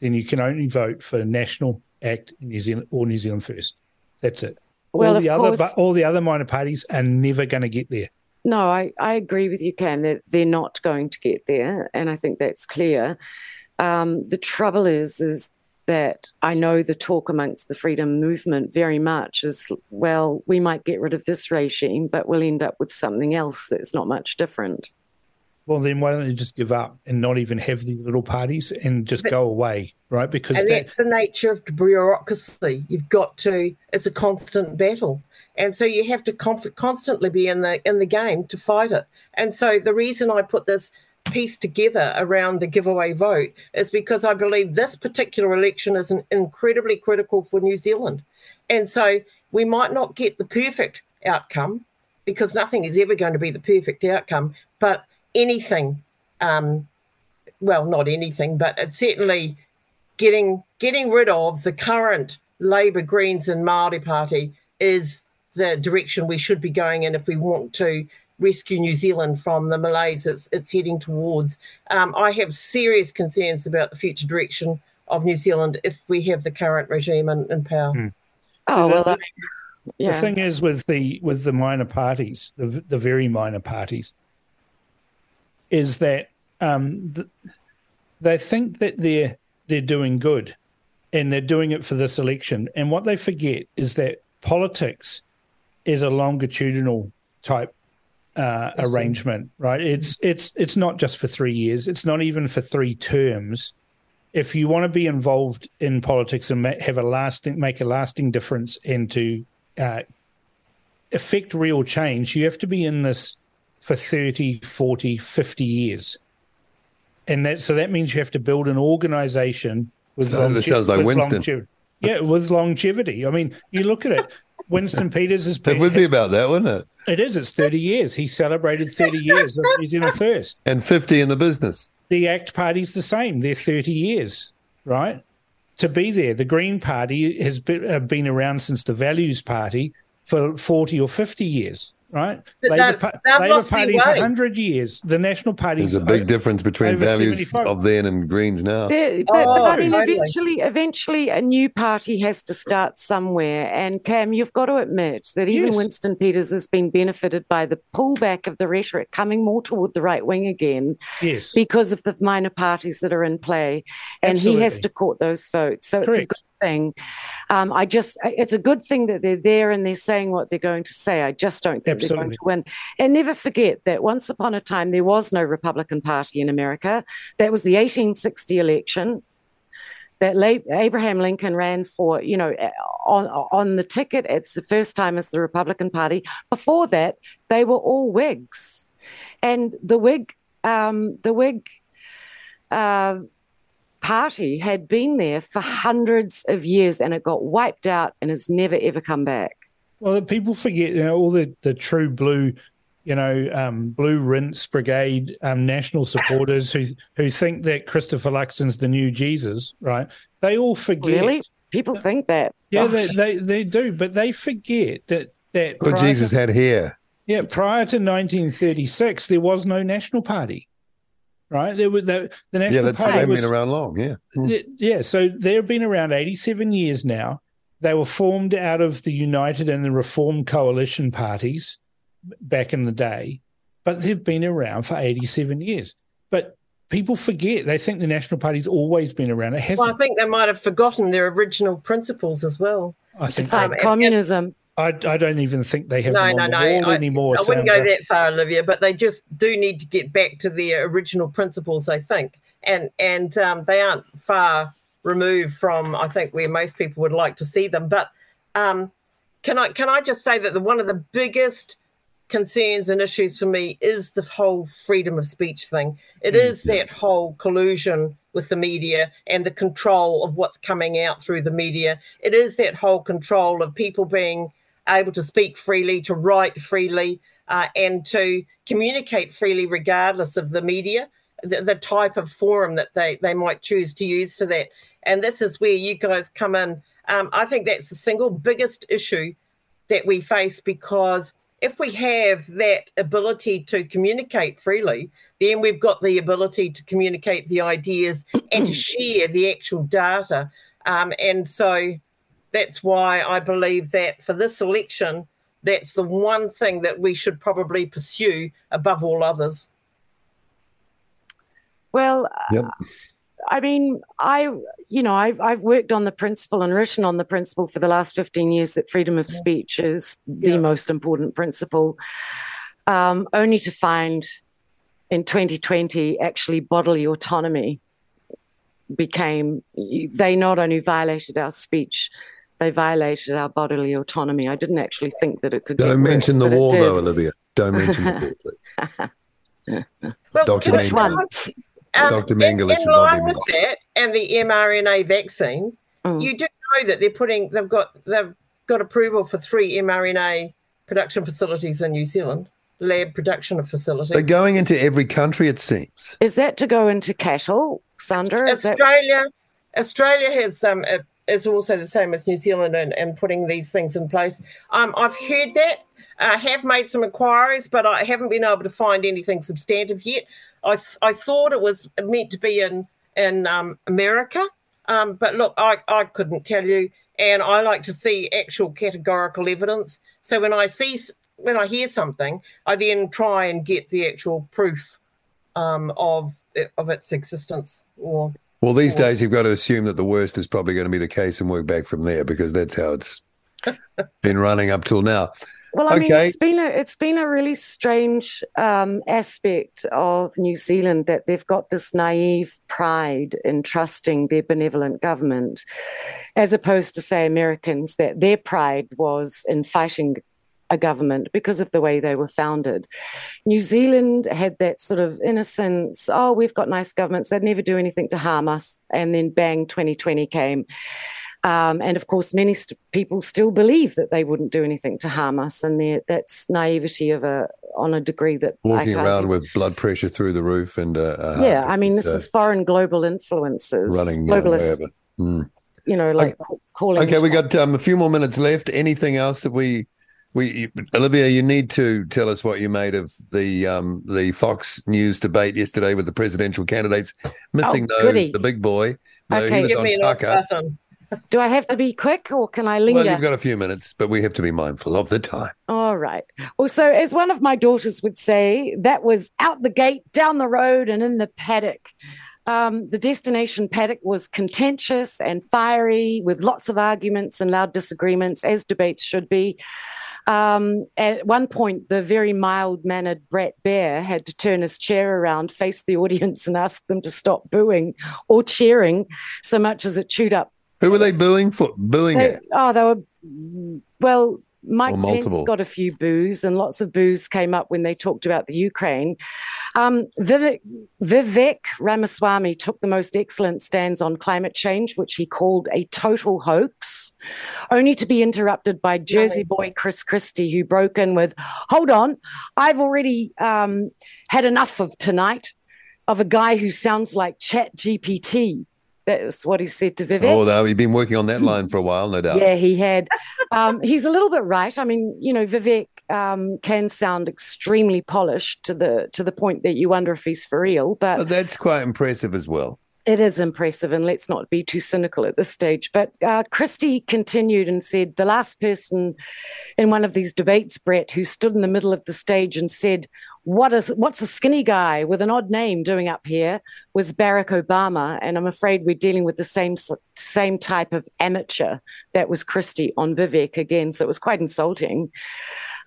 then you can only vote for National Act New Zealand or New Zealand First. That's it. Well, all the other course, all the other minor parties are never going to get there. no, I, I agree with you, Cam. That they're, they're not going to get there, and I think that's clear. Um, the trouble is, is that I know the talk amongst the freedom movement very much is well, we might get rid of this regime, but we'll end up with something else that's not much different. Well, then why don't you just give up and not even have these little parties and just but, go away, right? Because and that's, that's the nature of bureaucracy. You've got to; it's a constant battle, and so you have to conf- constantly be in the in the game to fight it. And so the reason I put this piece together around the giveaway vote is because I believe this particular election is incredibly critical for New Zealand, and so we might not get the perfect outcome because nothing is ever going to be the perfect outcome, but anything, um, well, not anything, but it's certainly getting getting rid of the current Labour, Greens, and Maori Party is the direction we should be going in if we want to rescue New Zealand from the malaise it's, it's heading towards. Um, I have serious concerns about the future direction of New Zealand if we have the current regime in, in power. Hmm. Oh well, the, yeah. the thing is with the with the minor parties, the, the very minor parties, is that um, th- they think that they're they're doing good, and they're doing it for this election. And what they forget is that politics is a longitudinal type uh, arrangement, right? It's it's it's not just for three years. It's not even for three terms. If you want to be involved in politics and have a lasting, make a lasting difference, and to uh, affect real change, you have to be in this for 30, 40, 50 years. And that so that means you have to build an organization with so longe- sounds like Winston. Longe- yeah, with longevity. I mean, you look at it. Winston Peters been. It would be about that, wouldn't it? It is. It's 30 years. He celebrated 30 years of New Zealand First. And 50 in the business. The ACT Party's the same. They're 30 years, right? To be there. The Green Party has been, uh, been around since the Values Party for 40 or 50 years right? But Labour, that, that Labour Party's hundred years. The National Party. There's a big over, difference between values 75. of then and Greens now. But, oh, but, I mean, totally. eventually, eventually, a new party has to start somewhere. And Cam, you've got to admit that even yes. Winston Peters has been benefited by the pullback of the rhetoric coming more toward the right wing again. Yes, because of the minor parties that are in play, and Absolutely. he has to court those votes. So Correct. it's a good thing. Um, I just, it's a good thing that they're there and they're saying what they're going to say. I just don't think Absolutely. they're going to win. And never forget that once upon a time there was no Republican Party in America. That was the 1860 election that Abraham Lincoln ran for, you know, on on the ticket. It's the first time as the Republican Party. Before that, they were all Whigs, and the Whig, um, the Whig. Uh, party had been there for hundreds of years and it got wiped out and has never ever come back. Well, people forget, you know, all the, the true blue, you know, um, blue rinse brigade um, national supporters who who think that Christopher Luxon's the new Jesus, right? They all forget. Really? People think that. Yeah, they, they, they do, but they forget that that. But Jesus to, had hair. Yeah, prior to 1936, there was no national party right? There were the, the National yeah, that's, Party they've was, been around long, yeah. Mm. Yeah, so they've been around 87 years now. They were formed out of the United and the Reform coalition parties back in the day, but they've been around for 87 years. But people forget. They think the National Party's always been around. It hasn't. Well, I think they might have forgotten their original principles as well. I think um, communism. I, I don't even think they have no, no, no. I, anymore. I wouldn't go that far, Olivia, but they just do need to get back to their original principles. I think, and and um, they aren't far removed from I think where most people would like to see them. But um, can I can I just say that the one of the biggest concerns and issues for me is the whole freedom of speech thing. It mm-hmm. is that whole collusion with the media and the control of what's coming out through the media. It is that whole control of people being able to speak freely, to write freely, uh, and to communicate freely, regardless of the media, the, the, type of forum that they, they might choose to use for that. And this is where you guys come in. Um, I think that's the single biggest issue that we face because if we have that ability to communicate freely, then we've got the ability to communicate the ideas and to share the actual data. Um, and so that's why I believe that for this election, that's the one thing that we should probably pursue above all others. Well, Yep. I mean, I, you know, I've, I've worked on the principle and written on the principle for the last 15 years that freedom of speech is the Yeah. most important principle, um, only to find in 2020 actually bodily autonomy became, they not only violated our speech, they violated our bodily autonomy. I didn't actually think that it could Don't get mention worse, the war, though, Olivia. Don't mention the war, please. Well, Dr. can I- Which one? Um, Dr. in- Mengele in, line be with that and the mRNA vaccine, Mm. you do know that they're putting they've got they've got approval for three mRNA production facilities in New Zealand, lab production facilities. They're going into every country, it seems. Is that to go into cattle, Sandra? Is that, Australia, Australia has um is also the same as New Zealand and, and putting these things in place. Um, I've heard that. I have made some inquiries, but I haven't been able to find anything substantive yet. I th- I thought it was meant to be in in um, America, um, but look, I, I couldn't tell you, and I like to see actual categorical evidence. So when I see when I hear something, I then try and get the actual proof um, of of its existence or Well, these Yeah. days you've got to assume that the worst is probably going to be the case and work back from there because that's how it's been running up till now. Well, I mean, Okay. it's been a it's been a really strange um, aspect of New Zealand that they've got this naive pride in trusting their benevolent government, as opposed to say Americans that their pride was in fighting a government because of the way they were founded. New Zealand had that sort of innocence. Oh, we've got nice governments; they'd never do anything to harm us. And then, bang, 2020 came. Um, and of course, many st- people still believe that they wouldn't do anything to harm us, and that's naivety of a on a degree that Walking around with blood pressure through the roof and uh, yeah. I mean, this uh, is foreign global influences, running globalists. Mm. You know, like calling. Okay, we got um, a few more minutes left. Anything else that we we Olivia, you need to tell us what you made of the um, the Fox News debate yesterday with the presidential candidates missing Oh, though the big boy. No, Okay. he was give on me an off Tucker. button. Do I have to be quick or can I linger? Well, you've got a few minutes, but we have to be mindful of the time. All right. Also, as one of my daughters would say, that was out the gate, down the road, and in the paddock. Um, the destination paddock was contentious and fiery, with lots of arguments and loud disagreements, as debates should be. Um, at one point, the very mild mannered Bret Baier had to turn his chair around, face the audience, and ask them to stop booing or cheering so much as it chewed up Who were they booing for? Booing they, at? oh, they were well. Mike Pence got a few boos, and lots of boos came up when they talked about the Ukraine. Um, Vivek, Vivek Ramaswamy took the most excellent stands on climate change, which he called a total hoax, only to be interrupted by Jersey boy Chris Christie, who broke in with, "Hold on, I've already um, had enough of tonight of a guy who sounds like ChatGPT." That's what he said to Vivek. Oh, you've been working on that line for a while, no doubt. Yeah, he had. Um, he's a little bit right. I mean, you know, Vivek um, can sound extremely polished to the to the point that you wonder if he's for real. But that's quite impressive as well. it is impressive, and let's not be too cynical at this stage. But uh, Christie continued and said the last person in one of these debates, Bret, who stood in the middle of the stage and said, "What is what's a skinny guy with an odd name doing up here?" was Barack Obama, and I'm afraid we're dealing with the same same type of amateur that was Christie on Vivek again. So it was quite insulting.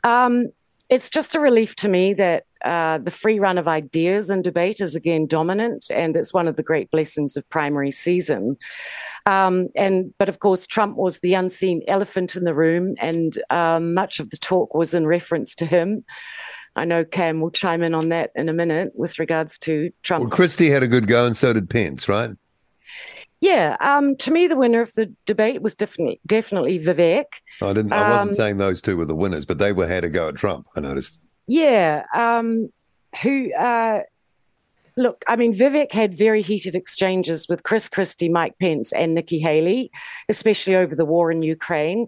Um, it's just a relief to me that uh, the free run of ideas and debate is again dominant, and it's one of the great blessings of primary season. Um, and but of course, Trump was the unseen elephant in the room, and um, much of the talk was in reference to him. I know Cam will chime in on that in a minute with regards to Trump. Well, Christie had a good go, and so did Pence, right? yeah, um, to me, the winner of the debate was definitely definitely Vivek. I didn't. I wasn't Um, saying those two were the winners, but they were had a go at Trump. I noticed. Yeah. Um, who, uh, look, I mean, Vivek had very heated exchanges with Chris Christie, Mike Pence, and Nikki Haley, especially over the war in Ukraine.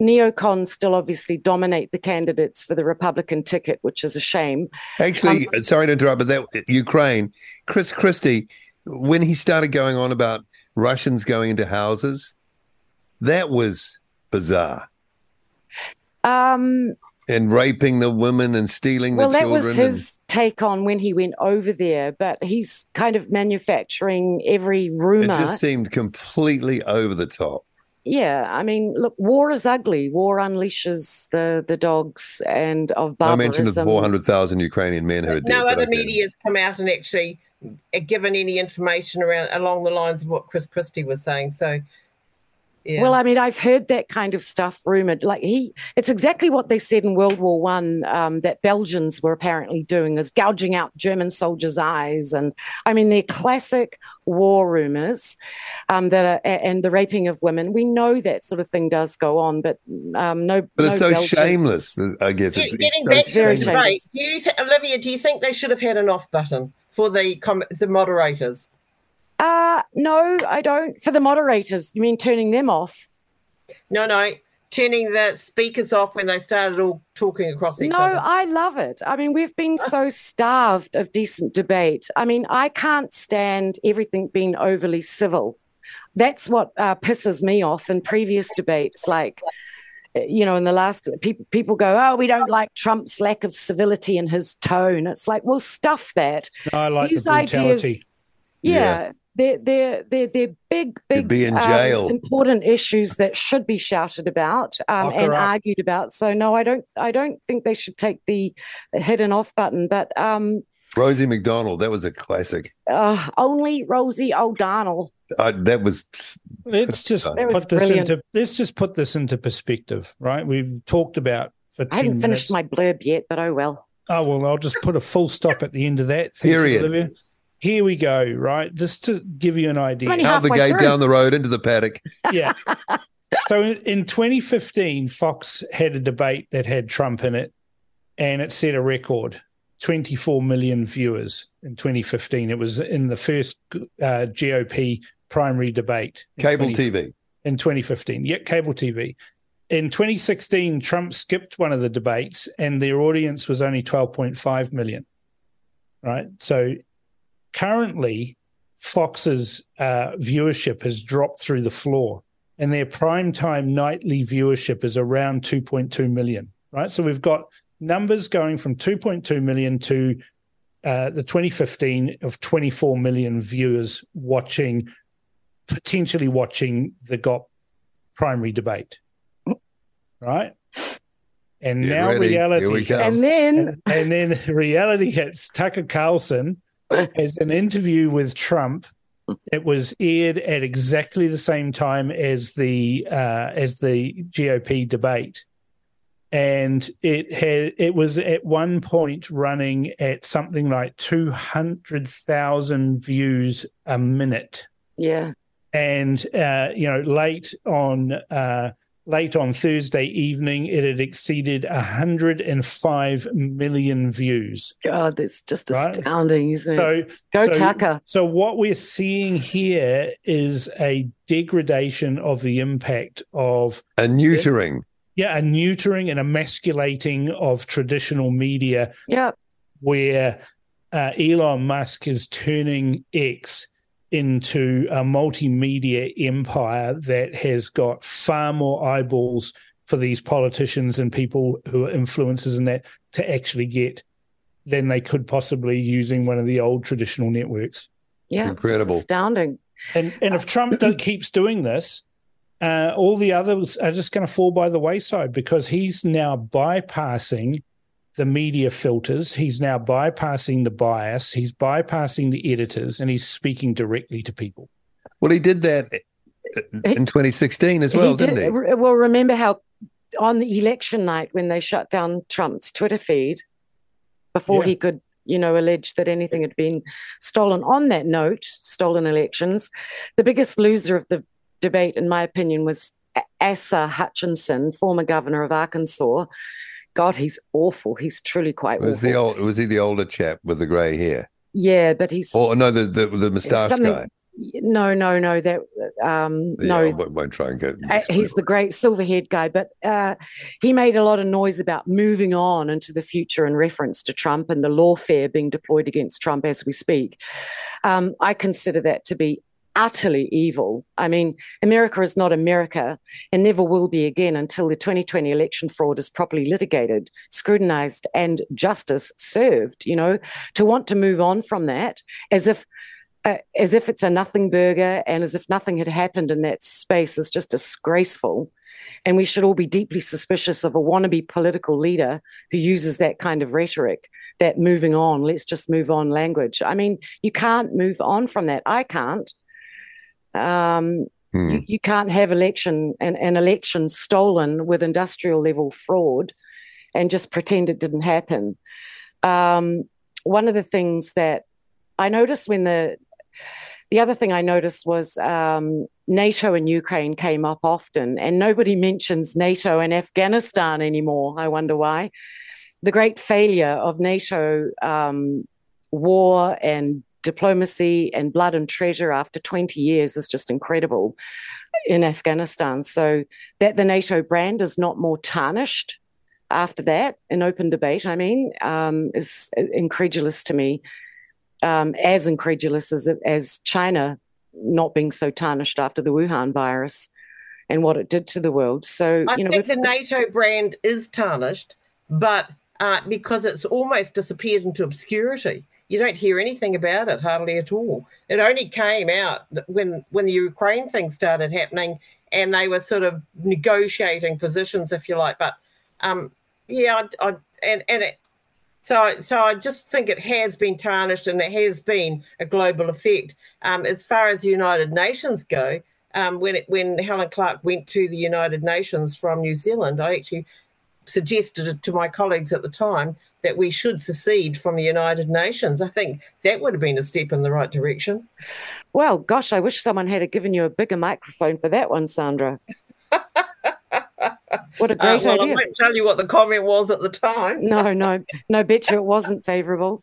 Neocons still obviously dominate the candidates for the Republican ticket, which is a shame. Actually, Um, sorry to interrupt, but that Ukraine, Chris Christie, when he started going on about Russians going into houses, that was bizarre. Um, and raping the women and stealing well, the that was his take on when he went over there, but he's kind of manufacturing every and rumor. it just seemed completely over the top. Yeah, I mean, look, war is ugly. War unleashes the the dogs and of barbarism. I barbarism. mentioned the 400,000 Ukrainian men who are dead. no but other okay. media has come out and actually uh, given any information around along the lines of what Chris Christie was saying. So, yeah. Well, I mean, I've heard that kind of stuff rumored. Like he, it's exactly what they said in World War One um, that Belgians were apparently doing, is gouging out German soldiers' eyes, and I mean, they're classic war rumors um, that are, and the raping of women. We know that sort of thing does go on, but um, no. But it's no so Belgian- shameless, I guess. Get- It's, getting it's back so to Very the shameless. shameless. do you th- Olivia, do you think they should have had an off button for the com- the moderators? Uh, no, I don't. For the moderators, you mean turning them off? No, no, turning the speakers off when they started all talking across each No, other. No, I love it. I mean, we've been so starved of decent debate. I mean, I can't stand everything being overly civil. That's what uh, pisses me off in previous debates. Like, you know, in the last, people people go, "Oh, we don't like Trump's lack of civility and his tone." It's like, well, stuff that. No, I like These the ideas- brutality. Yeah, Yeah. They're they're they're they're big, big, be in um, important issues that should be shouted about um, and up. argued about. So no, I don't. I don't think they should take the hit and off button. But um, Rosie McDonald, that was a classic. uh, only Rosie O'Donnell. Uh, that was Let's just was put this brilliant. into let's just put this into perspective, right? We've talked about for I haven't 10 finished my blurb yet, but oh well. Oh well, I'll just put a full stop at the end of that. Thank you, Period. Olivia. Here we go, right? Just to give you an idea. Only out the gate, through. down the road, into the paddock. yeah. So in, in 2015, Fox had a debate that had Trump in it, and it set a record 24 million viewers in 2015. It was in the first uh, GOP primary debate. Cable 20 TV. in 2015. Yeah, cable TV. In 2016, Trump skipped one of the debates, and their audience was only 12.5 million. Right. So currently, Fox's uh, viewership has dropped through the floor, and their primetime nightly viewership is around 2.2 million. Right. So we've got numbers going from 2.2 million to uh, the 2015 of 24 million viewers watching, potentially watching the GOP primary debate. Right. And Get now ready. Here reality we go. hits. And then And then reality hits. Tucker Carlson has an interview with Trump. It was aired at exactly the same time as the uh, as the GOP debate, and it had it was at one point running at something like two hundred thousand views a minute. Yeah, and uh, you know late on uh, late on Thursday evening, it had exceeded 105 million views. God, that's just Right. astounding, isn't it? So Go so- Tucker. So what we're seeing here is a degradation of the impact of A neutering. yeah a neutering and emasculating of traditional media Yeah, where uh, Elon Musk is turning X into a multimedia empire that has got far more eyeballs for these politicians and people who are influencers in that to actually get than they could possibly using one of the old traditional networks. yeah, incredible. It's astounding. And and if Trump do, keeps doing this, uh, all the others are just going to fall by the wayside because he's now bypassing the media filters. He's now bypassing the bias. He's bypassing the editors, and he's speaking directly to people. Well, he did that in 2016 as well, He did, did- not he? Well, remember how on the election night when they shut down Trump's Twitter feed before Yeah. he could, you know, allege that anything had been stolen. On that note, stolen elections, the biggest loser of the debate, in my opinion, was Asa Hutchinson, former governor of Arkansas. God, he's awful. He's truly quite Was awful. the old? Was he the older chap with the grey hair? yeah, but he's Oh no, the the, the moustache guy. no, no, no. That um, Yeah, no, I won't, try and go. Uh, he's the great silver haired guy, but uh, he made a lot of noise about moving on into the future in reference to Trump and the lawfare being deployed against Trump as we speak. Um, I consider that to be utterly evil. I mean, America is not America and never will be again until the 2020 election fraud is properly litigated, scrutinized, and justice served. You know, to want to move on from that as if uh, as if it's a nothing burger and as if nothing had happened in that space is just disgraceful. And we should all be deeply suspicious of a wannabe political leader who uses that kind of rhetoric, that moving on, let's just move on language. I mean, you can't move on from that. I can't. Um, Hmm. you, you can't have election an, an election stolen with industrial level fraud and just pretend it didn't happen. Um, one of the things that I noticed when the the other thing I noticed was um, NATO and Ukraine came up often, and nobody mentions NATO and Afghanistan anymore. I wonder why. The great failure of NATO um, war and diplomacy and blood and treasure after 20 years is just incredible in Afghanistan. So that the NATO brand is not more tarnished after that in open debate, I mean, um, is incredulous to me. Um, as incredulous as as China not being so tarnished after the Wuhan virus and what it did to the world. So I you know, think the NATO brand is tarnished, but uh, because it's almost disappeared into obscurity. You don't hear anything about it hardly at all. It only came out when when the Ukraine thing started happening, and they were sort of negotiating positions, if you like. But um, yeah, I, I, and and it, so so I just think it has been tarnished, and it has been a global effect. Um, as far as United Nations go, um, when it, when Helen Clark went to the United Nations from New Zealand, I actually suggested to my colleagues at the time that we should secede from the United Nations. I think that would have been a step in the right direction. well, gosh, I wish someone had given you a bigger microphone for that one, Sandra. what a Uh, great well, I won't tell you what the comment was at the time. no, no, no, bet you it wasn't favourable.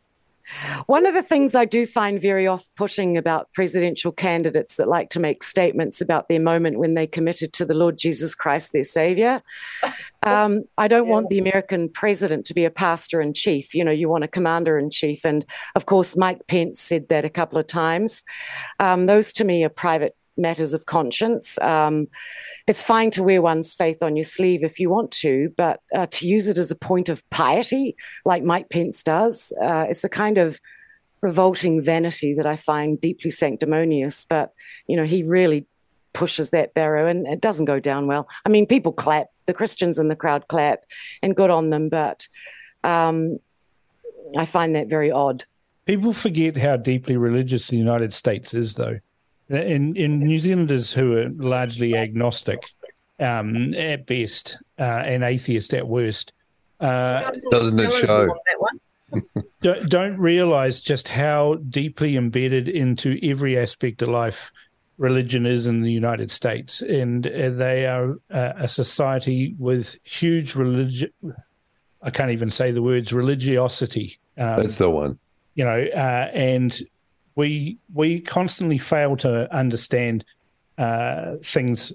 One of the things I do find very off putting about presidential candidates that like to make statements about their moment when they committed to the Lord Jesus Christ, their Savior. Um, I don't want the American president to be a pastor in chief. You know, you want a commander in chief. And of course, Mike Pence said that a couple of times. Um, those to me are private matters of conscience. Um, it's fine to wear one's faith on your sleeve if you want to, but uh, to use it as a point of piety, like Mike Pence does, uh, it's a kind of revolting vanity that I find deeply sanctimonious. But, you know, he really pushes that barrow and it doesn't go down well. I mean, people clap, the Christians in the crowd clap, and good on them, but um, I find that very odd. People forget how deeply religious the United States is, though. In in New Zealanders who are largely agnostic um, at best uh, and atheist at worst, uh, Doesn't it show? Don't, don't realize just how deeply embedded into every aspect of life religion is in the United States, and uh, they are uh, a society with huge religion. I can't even say the words religiosity. Um, That's the one. you know, uh, and we we constantly fail to understand uh, things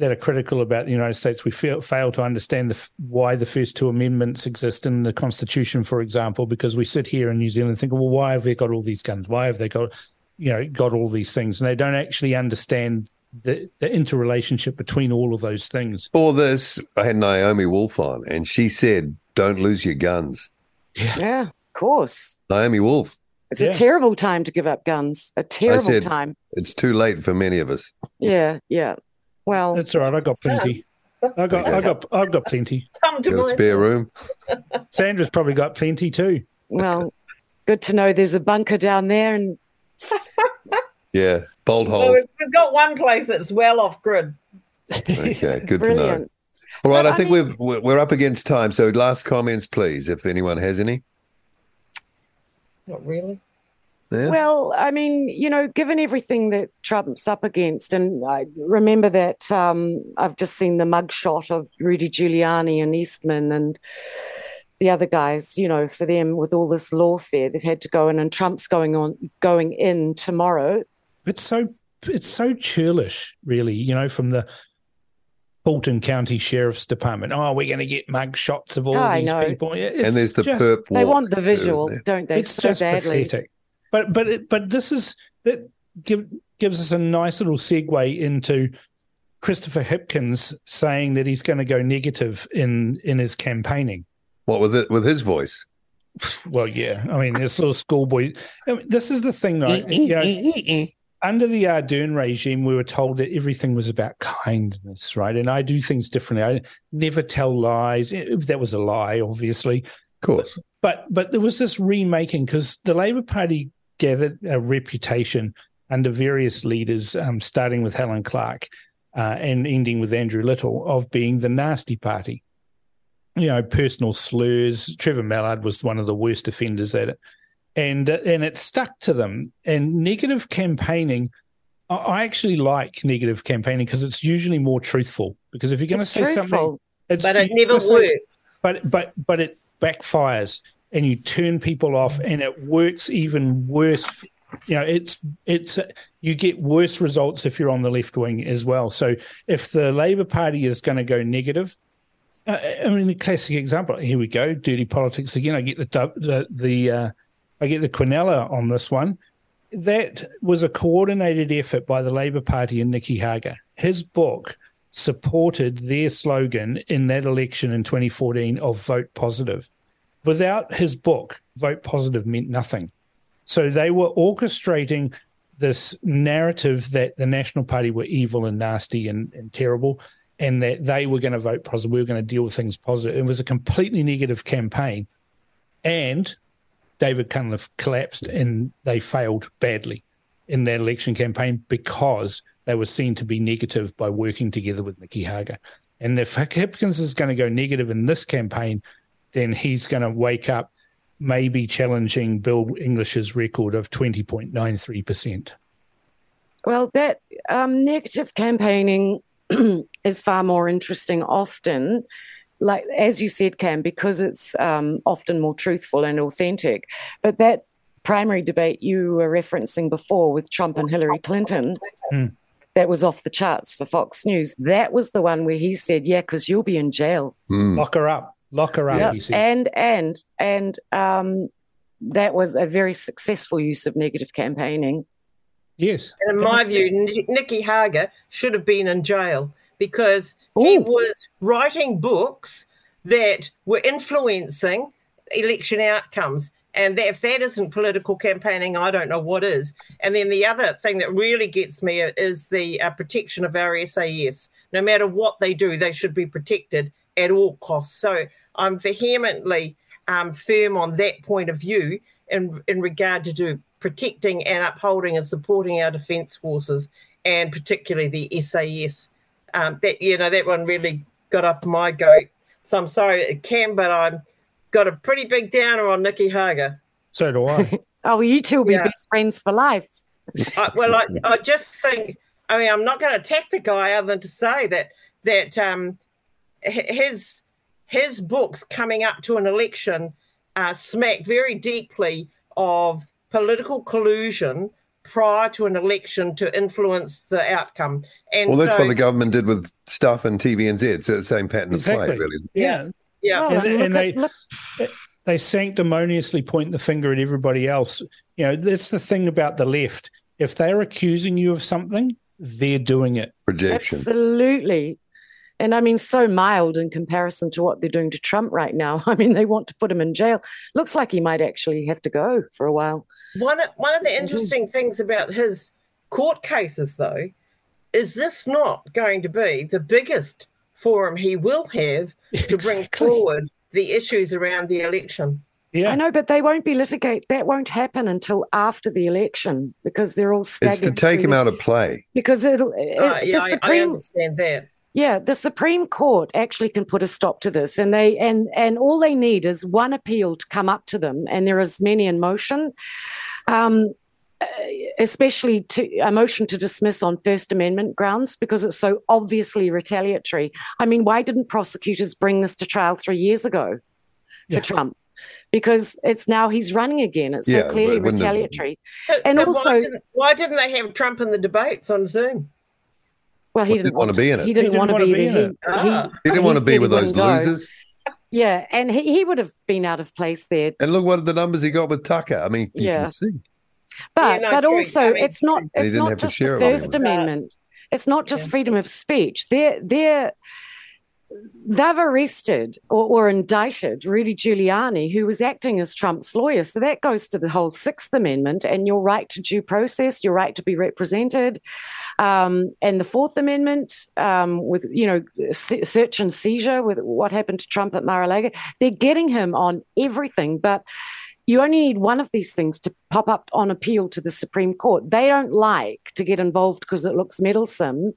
that are critical about the United States. We fail, fail to understand the, why the first two amendments exist in the Constitution, for example, because we sit here in New Zealand and think, well, why have they got all these guns? Why have they got, you know, got all these things? And they don't actually understand the, the interrelationship between all of those things. For this, I had Naomi Wolf on, and she said, "Don't lose your guns." Yeah, of course. Naomi Wolf. It's Yeah. a terrible time to give up guns. A terrible said- time. It's too late for many of us. Yeah, yeah. Well, That's all right. I got plenty. I got, I got, I've got plenty. Come to Got a my spare room? Sandra's probably got plenty too. well, good to know there's a bunker down there and Yeah, bolt Well, holes. we've we've got one place that's well off grid. Okay, good to know. All right, Well, I I think mean- we're we're up against time. So, last comments, please, if anyone has any. Not really. Yeah. Well, I mean, you know, given everything that Trump's up against, and I remember that um, I've just seen the mugshot of Rudy Giuliani and Eastman and the other guys. You know, for them with all this lawfare, they've had to go in, and Trump's going on going in tomorrow. It's so it's so churlish, really. You know, from the Fulton County Sheriff's Department. Oh, we're going to get mug shots of all Oh, I these know. people. Yeah, and there's the just, perp. They want the visual, isn't don't they? It's so just badly. pathetic. But but it, but this is that. Give gives us a nice little segue into Christopher Hipkins saying that he's going to go negative in in his campaigning. What with it with his voice? Well, yeah. I mean, this little schoolboy. I mean, this is the thing, right? you know, under the Ardern regime, we were told that everything was about kindness, right? And I do things differently. I never tell lies. That was a lie, obviously. Of course. But but there was this remaking because the Labour Party gathered a reputation under various leaders, um, starting with Helen Clark uh, and ending with Andrew Little, of being the nasty party. You know, personal slurs. Trevor Mallard was one of the worst offenders at it, and and it stuck to them. And negative campaigning, I, actually like negative campaigning because it's usually more truthful. Because if you're going to say something, it's, But it never worked. but but but it backfires and you turn people off and it works even worse you know it's it's you get worse results if you're on the left wing as well so if the labor party is going to go negative uh, i mean the classic example here we go dirty politics again i get the the the uh, i get the quinella on this one that was a coordinated effort by the labor party and nicky hager his book supported their slogan in that election in 2014 of vote positive. Without his book, vote positive meant nothing. So they were orchestrating this narrative that the National Party were evil and nasty and, and terrible, and that they were going to vote positive. We were going to deal with things positive. It was a completely negative campaign. And David Cunliffe collapsed and they failed badly in that election campaign because they were seen to be negative by working together with Nicky Hager. And if Hipkins is going to go negative in this campaign, then he's going to wake up maybe challenging Bill English's record of 20.93%. Well, that um, negative campaigning is far more interesting often, like as you said, Cam, because it's um, often more truthful and authentic. But that primary debate you were referencing before with Trump and Hillary Clinton, Hmm. that was off the charts for Fox News. That was the one where he said, "Yeah, because you'll be in jail." Hmm. Lock her up. Lock her up, Yeah, he said. and and and um, that was a very successful use of negative campaigning. yes. And in my view, Nicky Hager should have been in jail because he was writing books that were influencing election outcomes. And that, if that isn't political campaigning, I don't know what is. And then the other thing that really gets me is the uh, protection of our SAS. No matter what they do, they should be protected at all costs. So I'm vehemently um, firm on that point of view in in regard to do protecting and upholding and supporting our defence forces and particularly the SAS. Um, that you know that one really got up my goat. So I'm sorry it can, but I'm got a pretty big downer on Nicky Hager. So do I. Oh, you two will be Yeah. best friends for life. I, well, I, I just think. I mean, I'm not going to attack the guy other than to say that that um, his his books coming up to an election uh, smack very deeply of political collusion prior to an election to influence the outcome. And Well, that's so, what the government did with stuff and TVNZ. It's the same pattern of play, really. Yeah. yeah, Well, And- and and they- they sanctimoniously point the finger at everybody else. You know, that's the thing about the left. If they're accusing you of something, they're doing it. Projection. Absolutely. And I mean, so mild in comparison to what they're doing to Trump right now. I mean, they want to put him in jail. Looks like he might actually have to go for a while. One one of the mm-hmm. interesting things about his court cases, though, is this not going to be the biggest forum he will have to bring forward the issues around the election? Yeah. I know, but they won't be litigate. That won't happen until after the election because they're all staggered. It's to take through him the- out of play. because it'll. It, Uh, yeah, the I, I Supreme, understand that. Yeah, the Supreme Court actually can put a stop to this, and they and and all they need is one appeal to come up to them, and there is many in motion, um, uh, especially to a motion to dismiss on First Amendment grounds because it's so obviously retaliatory. I mean, why didn't prosecutors bring this to trial three years ago for Yeah. Trump? Because it's now he's running again. It's Yeah, so clearly it retaliatory. So, And so also- why, didn't, why didn't they have Trump in the debates on Zoom? Well, he Well, didn't, want to be in it. He didn't, He didn't want to wanna be, be there. in it. Ah. He didn't want to be with those wouldn't go. losers. Yeah, and he, he would have been out of place there. And look what the numbers he got with Tucker. I mean, you Yeah. can see. But no, but true. also I mean, it's not it's not just the First. Amendment. It's not just Yeah. freedom of speech. They're they're they've arrested or, or indicted Rudy Giuliani, who was acting as Trump's lawyer. So that goes to the whole Sixth Amendment and your right to due process, your right to be represented, um, and the Fourth Amendment um, with you know se- search and seizure with what happened to Trump at Mar-a-Lago. They're getting him on everything, but you only need one of these things to pop up on appeal to the Supreme Court. They don't like to get involved because it looks meddlesome.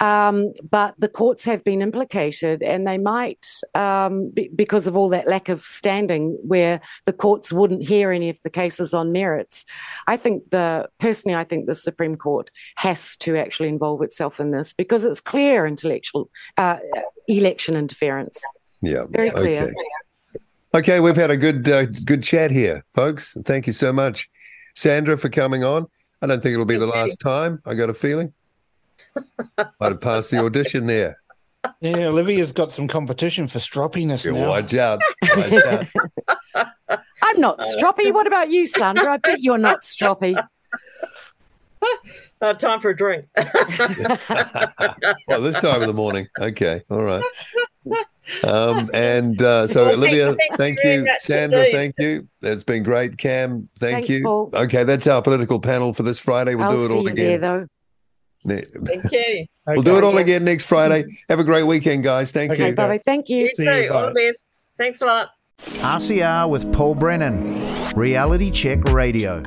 Um, but the courts have been implicated, and they might, um, be, because of all that lack of standing, where the courts wouldn't hear any of the cases on merits. I think the personally, I think the Supreme Court has to actually involve itself in this because it's clear intellectual uh, election interference. Yeah. It's very clear. Okay. Okay, we've had a good uh, good chat here, folks. Thank you so much, Sandra, for coming on. I don't think it'll be the Thank you. last time. I got a feeling. Might have passed the audition there. Yeah, Olivia's got some competition for stroppiness Yeah, now. watch out. Watch out. I'm not stroppy. What about you, Sandra? I bet you're not stroppy. Uh, time for a drink. well, this time of the morning. Okay, all right. Um, and uh, so, Well, Olivia, thank- thank thank you you. Sandra, thank you. That's been great. Cam, thank Thanks, you. Paul. Okay, that's our political panel for this Friday. We'll I'll do it all you there, again. though. Thank you. We'll do it all Okay. again next Friday. Have a great weekend, guys. Thank Okay, you. Bye bye. Thank you. You See too. you, All bye. the best. Thanks a lot. RCR with Paul Brennan, Reality Check Radio.